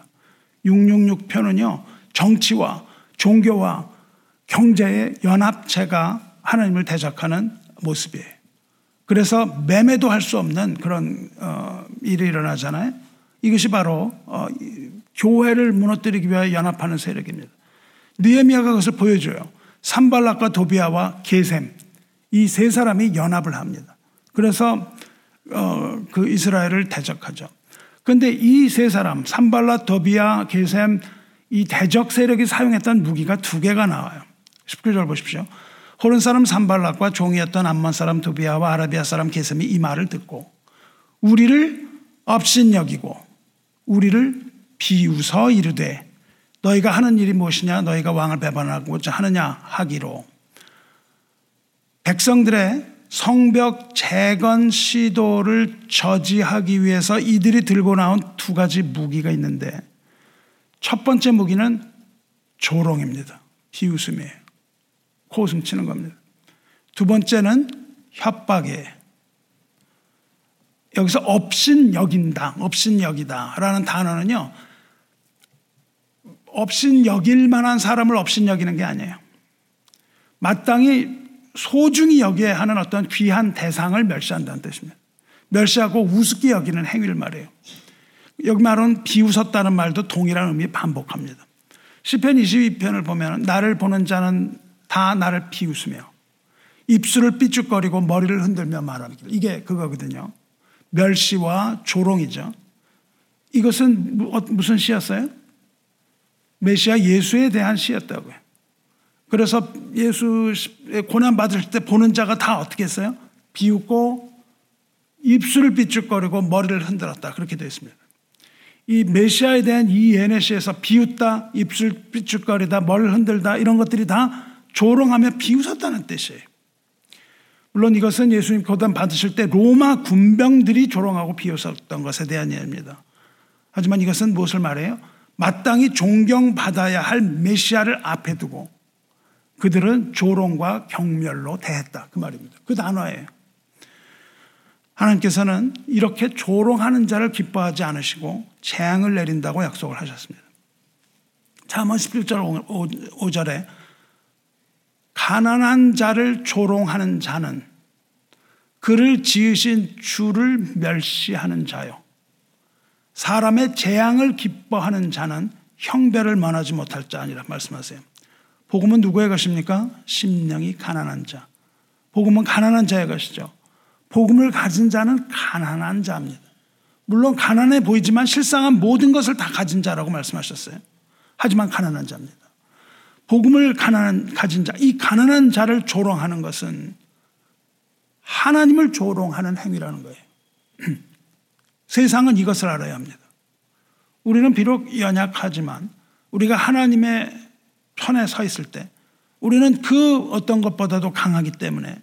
[SPEAKER 1] 666표는요. 정치와 종교와 경제의 연합체가 하나님을 대적하는 모습이에요. 그래서 매매도 할 수 없는 그런 어, 일이 일어나잖아요. 이것이 바로 어, 교회를 무너뜨리기 위하여 연합하는 세력입니다. 느헤미야가 그것을 보여줘요. 산발락과 도비아와 게셈 이 세 사람이 연합을 합니다. 그래서 어, 그 이스라엘을 대적하죠. 그런데 이 세 사람 산발락, 도비아, 게셈 이 대적 세력이 사용했던 무기가 두 개가 나와요. 19절 보십시오. 호른 사람 산발락과 종이었던 암몬 사람 도비아와 아라비아 사람 게셈이 이 말을 듣고 우리를 업신여기고 우리를 비웃어 이르되 너희가 하는 일이 무엇이냐 너희가 왕을 배반하고자 하느냐 하기로 백성들의 성벽 재건 시도를 저지하기 위해서 이들이 들고 나온 두 가지 무기가 있는데 첫 번째 무기는 조롱입니다. 비웃음이에요. 코웃음 치는 겁니다. 두 번째는 협박이에요. 여기서 업신 여긴다, 업신 여기다 라는 단어는요, 업신 여길 만한 사람을 업신 여기는 게 아니에요. 마땅히 소중히 여기에 하는 어떤 귀한 대상을 멸시한다는 뜻입니다. 멸시하고 우습게 여기는 행위를 말해요. 여기 말은 비웃었다는 말도 동일한 의미 반복합니다. 시편 22편을 보면 나를 보는 자는 다 나를 비웃으며 입술을 삐죽거리고 머리를 흔들며 말하기 이게 그거거든요. 멸시와 조롱이죠. 이것은 어, 무슨 시였어요? 메시아 예수에 대한 시였다고요. 그래서 예수 고난 받을 때 보는 자가 다 어떻게 했어요? 비웃고 입술을 삐죽거리고 머리를 흔들었다. 그렇게 되어 있습니다. 이 메시아에 대한 이 예네시에서 비웃다, 입술 삐죽거리다, 머리를 흔들다 이런 것들이 다 조롱하며 비웃었다는 뜻이에요. 물론 이것은 예수님 고단 받으실 때 로마 군병들이 조롱하고 비웃었던 것에 대한 이야기입니다. 하지만 이것은 무엇을 말해요? 마땅히 존경받아야 할 메시아를 앞에 두고 그들은 조롱과 경멸로 대했다. 그 말입니다. 그 단어예요. 하나님께서는 이렇게 조롱하는 자를 기뻐하지 않으시고 재앙을 내린다고 약속을 하셨습니다. 잠언 11절 5절에 가난한 자를 조롱하는 자는 그를 지으신 주를 멸시하는 자요. 사람의 재앙을 기뻐하는 자는 형배를 만하지 못할 자 아니라 말씀하세요. 복음은 누구의 것입니까? 심령이 가난한 자. 복음은 가난한 자의 것이죠. 복음을 가진 자는 가난한 자입니다. 물론 가난해 보이지만 실상은 모든 것을 다 가진 자라고 말씀하셨어요. 하지만 가난한 자입니다. 복음을 가난한 가진 자, 이 가난한 자를 조롱하는 것은 하나님을 조롱하는 행위라는 거예요. 세상은 이것을 알아야 합니다. 우리는 비록 연약하지만 우리가 하나님의 편에 서 있을 때 우리는 그 어떤 것보다도 강하기 때문에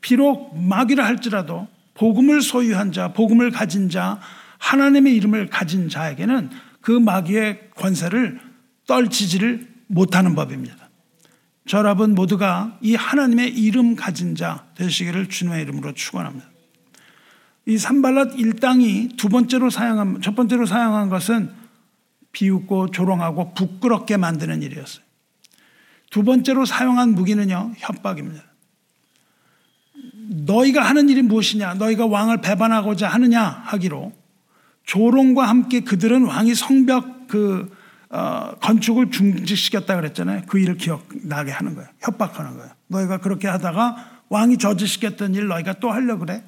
[SPEAKER 1] 비록 마귀라 할지라도 복음을 소유한 자, 복음을 가진 자, 하나님의 이름을 가진 자에게는 그 마귀의 권세를 떨치지를 못하는 법입니다. 저 여러분 모두가 이 하나님의 이름 가진 자 되시기를 주님의 이름으로 축원합니다. 이 산발랏 일당이 두 번째로 사용한 첫 번째로 사용한 것은 비웃고 조롱하고 부끄럽게 만드는 일이었어요. 두 번째로 사용한 무기는요 협박입니다. 너희가 하는 일이 무엇이냐? 너희가 왕을 배반하고자 하느냐? 하기로 조롱과 함께 그들은 왕이 성벽 그 어, 건축을 중지시켰다 그랬잖아요. 그 일을 기억나게 하는 거예요. 협박하는 거예요. 너희가 그렇게 하다가 왕이 저지시켰던 일 너희가 또 하려고 그래?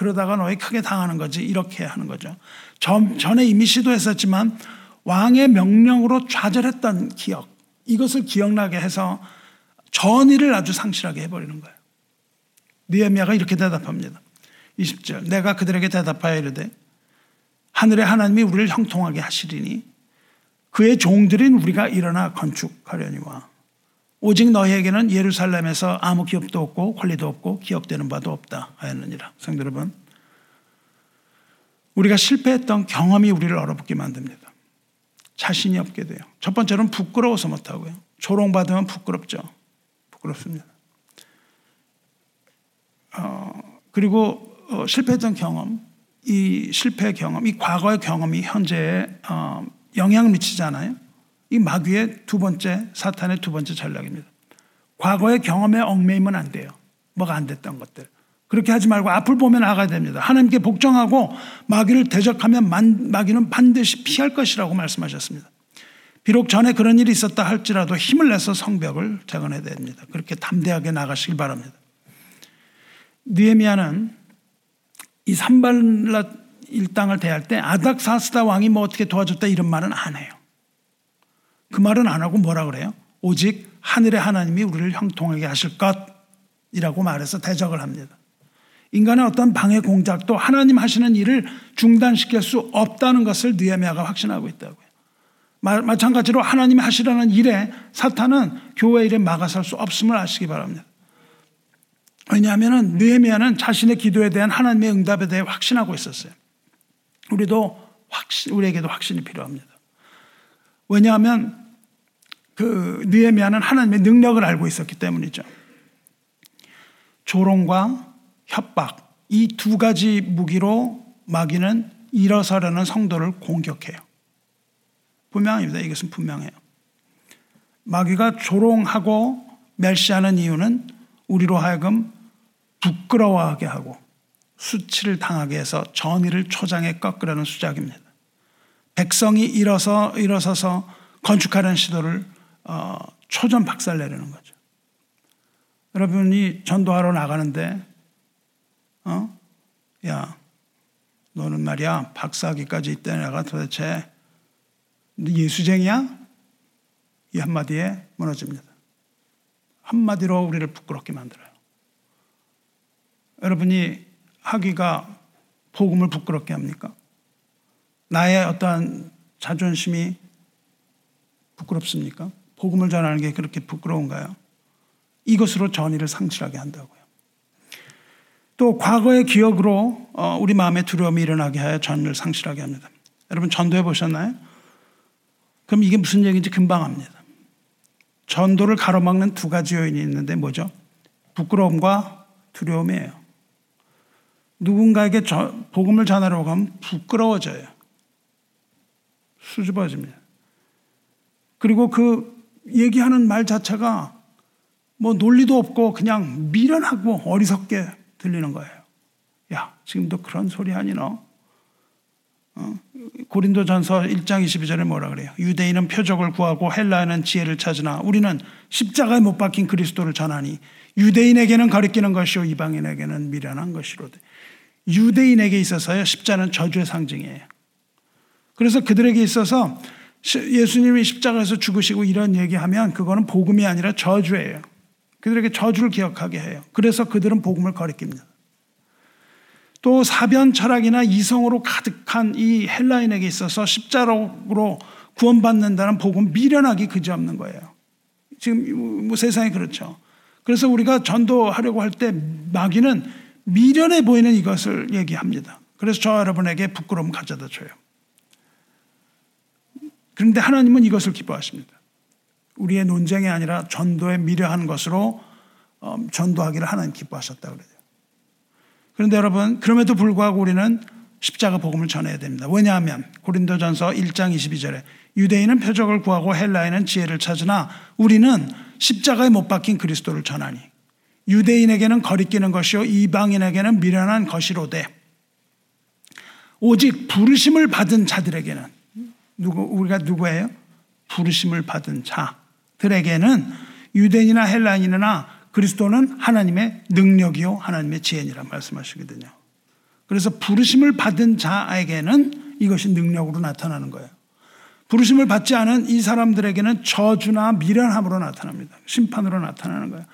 [SPEAKER 1] 그러다가 너희 크게 당하는 거지. 이렇게 하는 거죠. 전, 전에 이미 시도했었지만 왕의 명령으로 좌절했던 기억, 이것을 기억나게 해서 전의를 아주 상실하게 해버리는 거예요. 니에미아가 이렇게 대답합니다. 20절 내가 그들에게 대답하여 이르되 하늘의 하나님이 우리를 형통하게 하시리니 그의 종들인 우리가 일어나 건축하려니와 오직 너희에게는 예루살렘에서 아무 기업도 없고 권리도 없고 기억되는 바도 없다 하였느니라. 성도 여러분, 우리가 실패했던 경험이 우리를 얼어붙게 만듭니다. 자신이 없게 돼요. 첫 번째로는 부끄러워서 못하고요. 조롱받으면 부끄럽죠. 부끄럽습니다. 어, 그리고 어, 실패했던 경험, 이 실패 경험, 이 과거의 경험이 현재에 어, 영향을 미치잖아요. 이 마귀의 두 번째 사탄의 두 번째 전략입니다. 과거의 경험에 얽매이면 안 돼요. 뭐가 안 됐던 것들. 그렇게 하지 말고 앞을 보면 나가야 됩니다. 하나님께 복종하고 마귀를 대적하면 마귀는 반드시 피할 것이라고 말씀하셨습니다. 비록 전에 그런 일이 있었다 할지라도 힘을 내서 성벽을 재건해야 됩니다. 그렇게 담대하게 나가시길 바랍니다. 느헤미야는 이 산발랏 일당을 대할 때 아닥사스다 왕이 뭐 어떻게 도와줬다 이런 말은 안 해요. 그 말은 안 하고 뭐라 그래요? 오직 하늘의 하나님이 우리를 형통하게 하실 것이라고 말해서 대적을 합니다. 인간의 어떤 방해 공작도 하나님 하시는 일을 중단시킬 수 없다는 것을 느헤미야가 확신하고 있다고요. 마찬가지로 하나님이 하시려는 일에 사탄은 교회 일에 막아설 수 없음을 아시기 바랍니다. 왜냐하면 느헤미야는 자신의 기도에 대한 하나님의 응답에 대해 확신하고 있었어요. 우리도 확신, 우리에게도 확신이 필요합니다. 왜냐하면 그 느헤미야는 하나님의 능력을 알고 있었기 때문이죠. 조롱과 협박 이 두 가지 무기로 마귀는 일어서려는 성도를 공격해요. 분명합니다. 이것은 분명해요. 마귀가 조롱하고 멸시하는 이유는 우리로 하여금 부끄러워하게 하고 수치를 당하게 해서 전의를 초장에 꺾으려는 수작입니다. 백성이 일어서 일어서서 건축하려는 시도를 어, 초전 박살 내려는 거죠. 여러분이 전도하러 나가는데, 어, 야, 너는 말이야 박사학위까지 있다 내가 도대체 예수쟁이야? 이 한마디에 무너집니다. 한마디로 우리를 부끄럽게 만들어요. 여러분이 하기가 복음을 부끄럽게 합니까? 나의 어떠한 자존심이 부끄럽습니까? 복음을 전하는 게 그렇게 부끄러운가요? 이것으로 전의를 상실하게 한다고요. 또 과거의 기억으로 어, 우리 마음의 두려움이 일어나게 하여 전의를 상실하게 합니다. 여러분 전도해 보셨나요? 그럼 이게 무슨 얘기인지 금방 합니다. 전도를 가로막는 두 가지 요인이 있는데 뭐죠? 부끄러움과 두려움이에요. 누군가에게 저, 복음을 전하러 가면 부끄러워져요. 수줍어집니다. 그리고 그 얘기하는 말 자체가 뭐 논리도 없고 그냥 미련하고 어리석게 들리는 거예요. 야, 지금도 그런 소리 하니 너? 어? 고린도 전서 1장 22절에 뭐라 그래요? 유대인은 표적을 구하고 헬라인은 지혜를 찾으나 우리는 십자가에 못 박힌 그리스도를 전하니 유대인에게는 가리키는 것이요 이방인에게는 미련한 것이로되 유대인에게 있어서요 십자는 저주의 상징이에요. 그래서 그들에게 있어서 예수님이 십자가에서 죽으시고 이런 얘기하면 그거는 복음이 아니라 저주예요. 그들에게 저주를 기억하게 해요. 그래서 그들은 복음을 거리킵니다. 또 사변 철학이나 이성으로 가득한 이 헬라인에게 있어서 십자로로 구원받는다는 복음 미련하기 그지없는 거예요. 지금 뭐 세상이 그렇죠. 그래서 우리가 전도하려고 할 때 마귀는 미련해 보이는 이것을 얘기합니다. 그래서 저 여러분에게 부끄러움 가져다 줘요. 그런데 하나님은 이것을 기뻐하십니다. 우리의 논쟁이 아니라 전도에 미려한 것으로 어, 전도하기를 하나님 기뻐하셨다 그래요. 그런데 여러분 그럼에도 불구하고 우리는 십자가 복음을 전해야 됩니다. 왜냐하면 고린도전서 1장 22절에 유대인은 표적을 구하고 헬라인은 지혜를 찾으나 우리는 십자가에 못 박힌 그리스도를 전하니 유대인에게는 거리끼는 것이요 이방인에게는 미련한 것이로되 오직 부르심을 받은 자들에게는 누구 우리가 누구예요? 부르심을 받은 자들에게는 유대인이나 헬라인이나 그리스도는 하나님의 능력이요 하나님의 지혜니라 말씀하시거든요. 그래서 부르심을 받은 자에게는 이것이 능력으로 나타나는 거예요. 부르심을 받지 않은 이 사람들에게는 저주나 미련함으로 나타납니다. 심판으로 나타나는 거예요.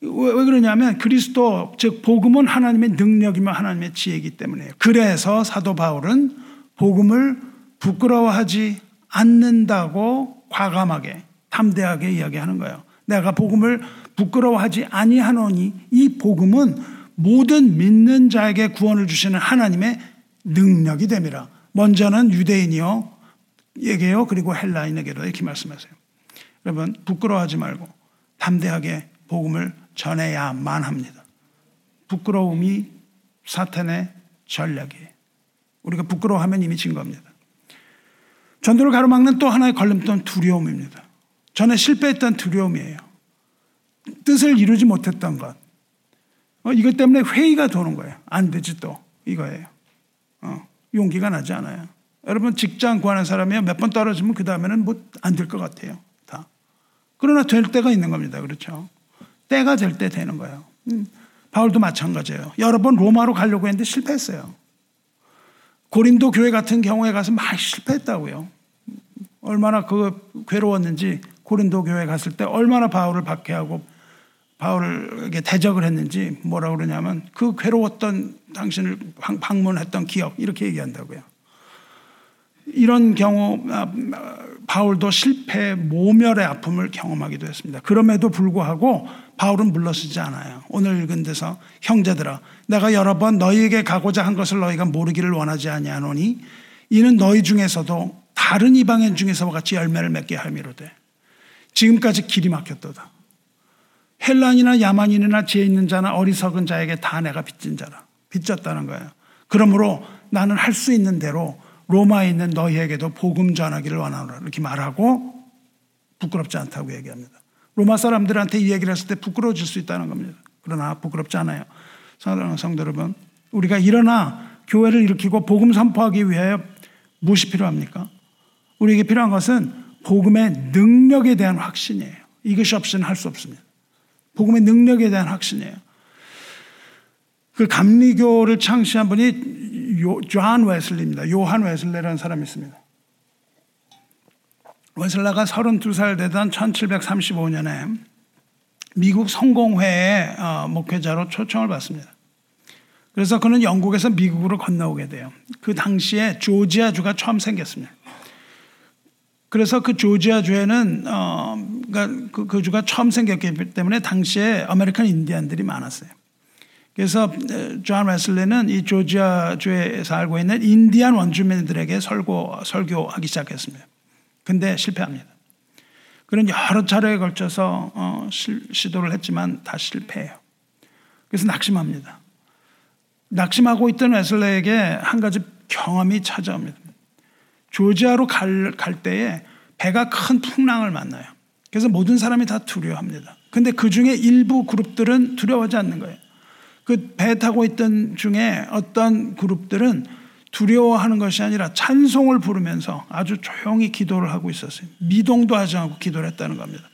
[SPEAKER 1] 왜, 왜 그러냐면 그리스도 즉 복음은 하나님의 능력이며 하나님의 지혜이기 때문에요. 그래서 사도 바울은 복음을 부끄러워하지 않는다고 과감하게 담대하게 이야기하는 거예요. 내가 복음을 부끄러워하지 아니하노니 이 복음은 모든 믿는 자에게 구원을 주시는 하나님의 능력이 됨이라. 먼저는 유대인이요 에게요 그리고 헬라인에게도 이렇게 말씀하세요. 여러분 부끄러워하지 말고 담대하게 복음을 전해야만 합니다. 부끄러움이 사탄의 전략이에요. 우리가 부끄러워하면 이미 진 겁니다. 전도를 가로막는 또 하나의 걸림돌은 두려움입니다. 전에 실패했던 두려움이에요. 뜻을 이루지 못했던 것. 어, 이것 때문에 회의가 도는 거예요. 안 되지 또 이거예요. 어, 용기가 나지 않아요. 여러분 직장 구하는 사람이 몇 번 떨어지면 그 다음에는 뭐 안 될 것 같아요. 다. 그러나 될 때가 있는 겁니다. 그렇죠? 때가 될 때 되는 거예요. 음, 바울도 마찬가지예요. 여러 번 로마로 가려고 했는데 실패했어요. 고린도 교회 같은 경우에 가서 많이 실패했다고요. 얼마나 그 괴로웠는지 고린도 교회 갔을 때 얼마나 바울을 박해하고 바울에게 대적을 했는지 뭐라 그러냐면 그 괴로웠던 당신을 방문했던 기억 이렇게 얘기한다고요. 이런 경우 아, 바울도 실패 모멸의 아픔을 경험하기도 했습니다. 그럼에도 불구하고 바울은 물러서지 않아요. 오늘 읽은 데서 형제들아 내가 여러 번 너희에게 가고자 한 것을 너희가 모르기를 원하지 아니하노니 이는 너희 중에서도 다른 이방인 중에서와 같이 열매를 맺게 할미로되 지금까지 길이 막혔도다. 헬란이나 야만인이나 지혜 있는 자나 어리석은 자에게 다 내가 빚진 자라. 빚졌다는 거예요. 그러므로 나는 할 수 있는 대로 로마에 있는 너희에게도 복음 전하기를 원하노라. 이렇게 말하고 부끄럽지 않다고 얘기합니다. 로마 사람들한테 이 얘기를 했을 때 부끄러워질 수 있다는 겁니다. 그러나 부끄럽지 않아요. 사랑하는 성도 여러분, 우리가 일어나 교회를 일으키고 복음 선포하기 위하여 무엇이 필요합니까? 우리에게 필요한 것은 복음의 능력에 대한 확신이에요. 이것이 없이는 할 수 없습니다. 복음의 능력에 대한 확신이에요. 그 감리교를 창시한 분이 요, 존 웨슬리입니다. 요한 웨슬레라는 사람이 있습니다. 웨슬레가 32살 되던 1735년에 미국 성공회의 어, 목회자로 초청을 받습니다. 그래서 그는 영국에서 미국으로 건너오게 돼요. 그 당시에 조지아주가 처음 생겼습니다. 그래서 그 조지아 주에는 어, 그러니까 그, 그 주가 처음 생겼기 때문에 당시에 American Indian들이 많았어요. 그래서 존 웨슬리는 이 조지아 주에 살고 있는 인디안 원주민들에게 설고 설교하기 시작했습니다. 근데 실패합니다. 그런 여러 차례에 걸쳐서 어, 시, 도를 했지만 다 실패해요. 그래서 낙심합니다. 낙심하고 있던 웨슬레에게 한 가지 경험이 찾아옵니다. 조지아로 갈, 갈 때에 배가 큰 풍랑을 만나요. 그래서 모든 사람이 다 두려워합니다. 근데 그 중에 일부 그룹들은 두려워하지 않는 거예요. 그 배 타고 있던 중에 어떤 그룹들은 두려워하는 것이 아니라 찬송을 부르면서 아주 조용히 기도를 하고 있었어요. 미동도 하지 않고 기도를 했다는 겁니다.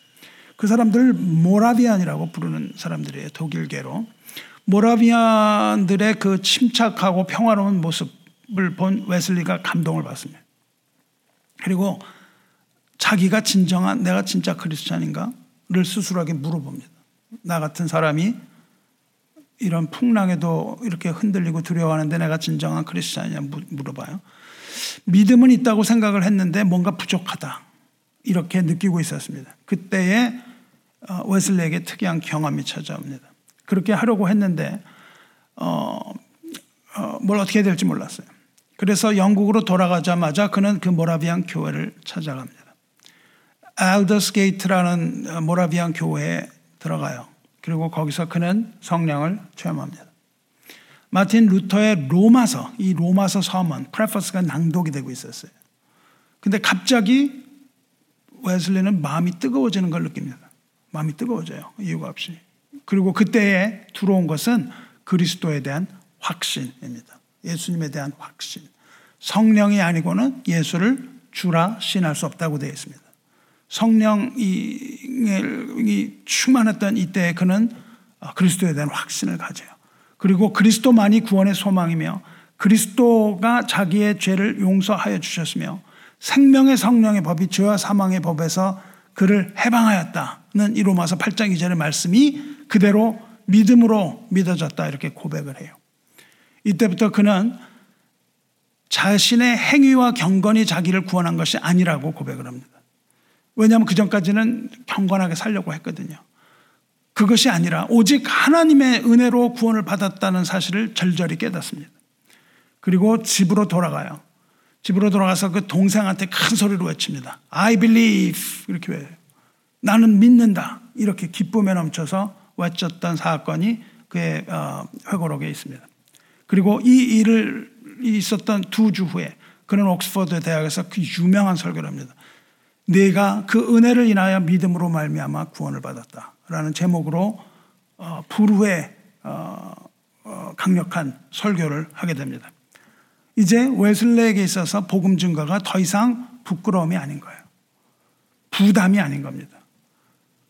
[SPEAKER 1] 그 사람들 모라비안이라고 부르는 사람들이에요. 독일계로. 모라비안들의 그 침착하고 평화로운 모습을 본 웨슬리가 감동을 받습니다. 그리고 자기가 진정한 내가 진짜 크리스찬인가를 스스로에게 물어봅니다. 나 같은 사람이 이런 풍랑에도 이렇게 흔들리고 두려워하는데 내가 진정한 크리스찬이냐 물어봐요. 믿음은 있다고 생각을 했는데 뭔가 부족하다. 이렇게 느끼고 있었습니다. 그때에 어, 웨슬리에게 특이한 경험이 찾아옵니다. 그렇게 하려고 했는데 어, 어, 뭘 어떻게 해야 될지 몰랐어요. 그래서 영국으로 돌아가자마자 그는 그 모라비안 교회를 찾아갑니다. Aldersgate라는 모라비안 교회에 들어가요. 그리고 거기서 그는 성령을 체험합니다. 마틴 루터의 로마서, 이 로마서 서문, 프레퍼스가 낭독이 되고 있었어요. 근데 갑자기 웨슬리는 마음이 뜨거워지는 걸 느낍니다. 마음이 뜨거워져요. 이유가 없이. 그리고 그때에 들어온 것은 그리스도에 대한 확신입니다. 예수님에 대한 확신. 성령이 아니고는 예수를 주라 신할 수 없다고 되어 있습니다. 성령이 충만했던 이때 그는 그리스도에 대한 확신을 가져요. 그리고 그리스도만이 구원의 소망이며 그리스도가 자기의 죄를 용서하여 주셨으며 생명의 성령의 법이 죄와 사망의 법에서 그를 해방하였다는 이 로마서 8장 2절의 말씀이 그대로 믿음으로 믿어졌다 이렇게 고백을 해요. 이때부터 그는 자신의 행위와 경건이 자기를 구원한 것이 아니라고 고백을 합니다. 왜냐하면 그 전까지는 경건하게 살려고 했거든요. 그것이 아니라 오직 하나님의 은혜로 구원을 받았다는 사실을 절절히 깨닫습니다. 그리고 집으로 돌아가요. 집으로 돌아가서 그 동생한테 큰 소리로 외칩니다. I believe. 이렇게 외요 나는 믿는다. 이렇게 기쁨에 넘쳐서 외쳤던 사건이 그의 어, 회고록에 있습니다. 그리고 이 일을 있었던 두 주 후에 그는 옥스퍼드 대학에서 그 유명한 설교를 합니다. 내가 그 은혜를 인하여 믿음으로 말미암아 구원을 받았다라는 제목으로 어, 불후의 어, 어, 강력한 설교를 하게 됩니다. 이제 웨슬레에게 있어서 복음 증거가 더 이상 부끄러움이 아닌 거예요. 부담이 아닌 겁니다.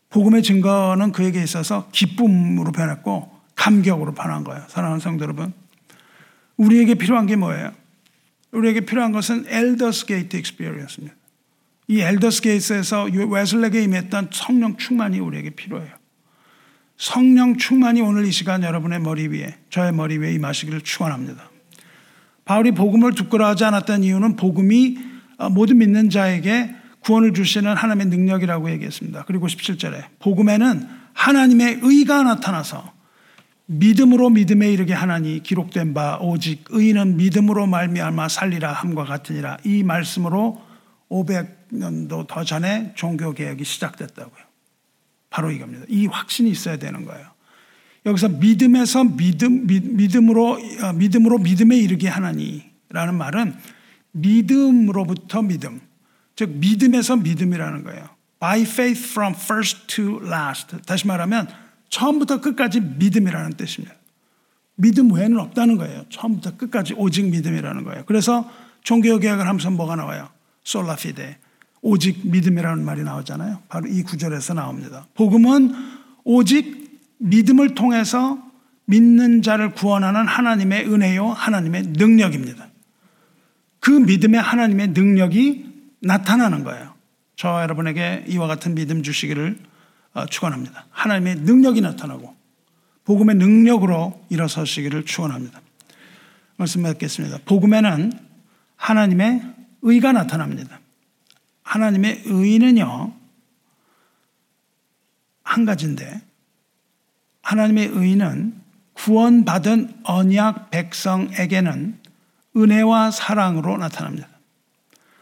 [SPEAKER 1] 복음의 증거는 그에게 있어서 기쁨으로 변했고 감격으로 변한 거예요. 사랑하는 성도 여러분. 우리에게 필요한 게 뭐예요? 우리에게 필요한 것은 Aldersgate experience입니다. 이 Aldersgate에서 웨슬리에게 임했던 성령 충만이 우리에게 필요해요. 성령 충만이 오늘 이 시간 여러분의 머리 위에 저의 머리 위에 임하시기를 축원합니다. 바울이 복음을 부끄러워하지 않았던 이유는 복음이 어, 모든 믿는 자에게 구원을 주시는 하나님의 능력이라고 얘기했습니다. 그리고 17절에 복음에는 하나님의 의가 나타나서 믿음으로 믿음에 이르게 하나니 기록된 바 오직 의인은 믿음으로 말미암아 살리라 함과 같으니라 이 말씀으로 500년도 더 전에 종교 개혁이 시작됐다고요. 바로 이겁니다. 이 확신이 있어야 되는 거예요. 여기서 믿음에서 믿음 믿음으로 어, 믿음으로 믿음에 이르게 하나니라는 말은 믿음으로부터 믿음. 즉 믿음에서 믿음이라는 거예요. By faith from first to last. 다시 말하면 처음부터 끝까지 믿음이라는 뜻입니다. 믿음 외에는 없다는 거예요. 처음부터 끝까지 오직 믿음이라는 거예요. 그래서 종교개혁을 하면서 뭐가 나와요? 솔라피데. 오직 믿음이라는 말이 나오잖아요. 바로 이 구절에서 나옵니다. 복음은 오직 믿음을 통해서 믿는 자를 구원하는 하나님의 은혜요, 하나님의 능력입니다. 그 믿음의 하나님의 능력이 나타나는 거예요. 저 여러분에게 이와 같은 믿음 주시기를 어, 축원합니다. 하나님의 능력이 나타나고 복음의 능력으로 일어서시기를 축원합니다. 말씀 맺겠습니다. 복음에는 하나님의 의가 나타납니다. 하나님의 의는요 한 가지인데 하나님의 의는 구원받은 언약 백성에게는 은혜와 사랑으로 나타납니다.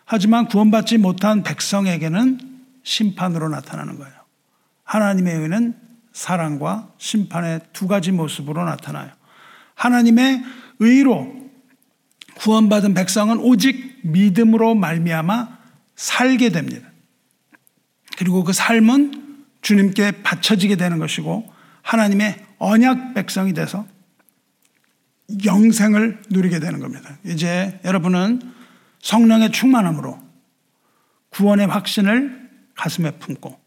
[SPEAKER 1] 하지만 구원받지 못한 백성에게는 심판으로 나타나는 거예요. 하나님의 의는 사랑과 심판의 두 가지 모습으로 나타나요. 하나님의 의로 구원받은 백성은 오직 믿음으로 말미암아 살게 됩니다. 그리고 그 삶은 주님께 바쳐지게 되는 것이고 하나님의 언약 백성이 돼서 영생을 누리게 되는 겁니다. 이제 여러분은 성령의 충만함으로 구원의 확신을 가슴에 품고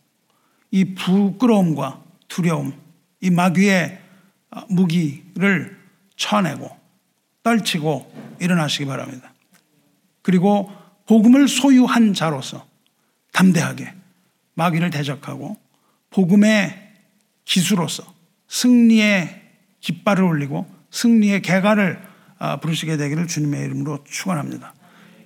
[SPEAKER 1] 이 부끄러움과 두려움, 이 마귀의 무기를 쳐내고 떨치고 일어나시기 바랍니다. 그리고 복음을 소유한 자로서 담대하게 마귀를 대적하고 복음의 기수로서 승리의 깃발을 올리고 승리의 개가를 아, 부르시게 되기를 주님의 이름으로 축원합니다.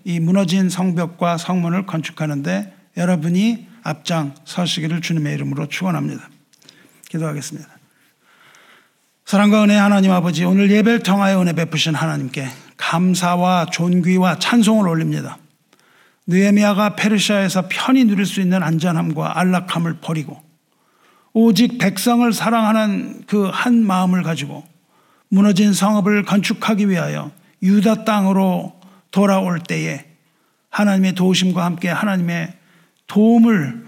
[SPEAKER 1] 이 무너진 성벽과 성문을 건축하는데 여러분이 앞장 서시기를 주님의 이름으로 축원합니다. 기도하겠습니다. 사랑과 은혜 하나님 아버지 오늘 예배를 통하여 은혜 베푸신 하나님께 감사와 존귀와 찬송을 올립니다. 느헤미야가 페르시아에서 편히 누릴 수 있는 안전함과 안락함을 버리고 오직 백성을 사랑하는 그 한 마음을 가지고 무너진 성읍을 건축하기 위하여 유다 땅으로 돌아올 때에 하나님의 도우심과 함께 하나님의 도움을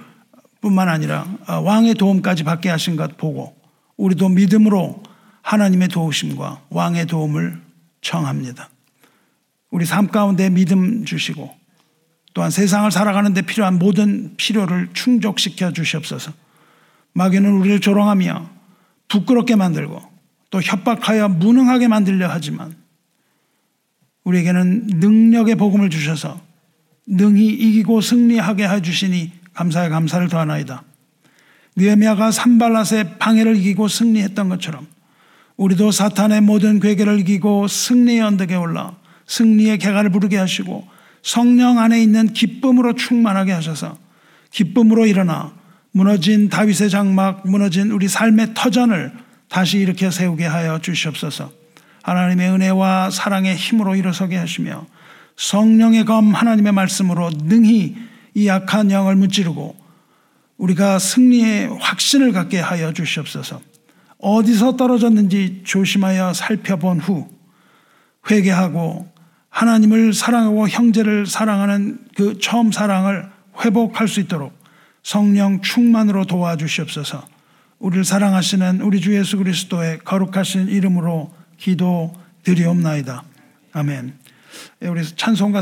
[SPEAKER 1] 뿐만 아니라 왕의 도움까지 받게 하신 것 보고 우리도 믿음으로 하나님의 도우심과 왕의 도움을 청합니다. 우리 삶 가운데 믿음 주시고 또한 세상을 살아가는 데 필요한 모든 필요를 충족시켜 주시옵소서. 마귀는 우리를 조롱하며 부끄럽게 만들고 또 협박하여 무능하게 만들려 하지만 우리에게는 능력의 복음을 주셔서 능히 이기고 승리하게 해 주시니 감사에 감사를 더하나이다. 느헤미야가 산발랏의 방해를 이기고 승리했던 것처럼 우리도 사탄의 모든 괴계를 이기고 승리의 언덕에 올라 승리의 개가를 부르게 하시고 성령 안에 있는 기쁨으로 충만하게 하셔서 기쁨으로 일어나 무너진 다윗의 장막, 무너진 우리 삶의 터전을 다시 일으켜 세우게 하여 주시옵소서. 하나님의 은혜와 사랑의 힘으로 일어서게 하시며 성령의 검 하나님의 말씀으로 능히 이 약한 영을 무찌르고 우리가 승리의 확신을 갖게 하여 주시옵소서. 어디서 떨어졌는지 조심하여 살펴본 후 회개하고 하나님을 사랑하고 형제를 사랑하는 그 처음 사랑을 회복할 수 있도록 성령 충만으로 도와주시옵소서. 우리를 사랑하시는 우리 주 예수 그리스도의 거룩하신 이름으로 기도 드리옵나이다. 아멘. 예, 우리 찬송가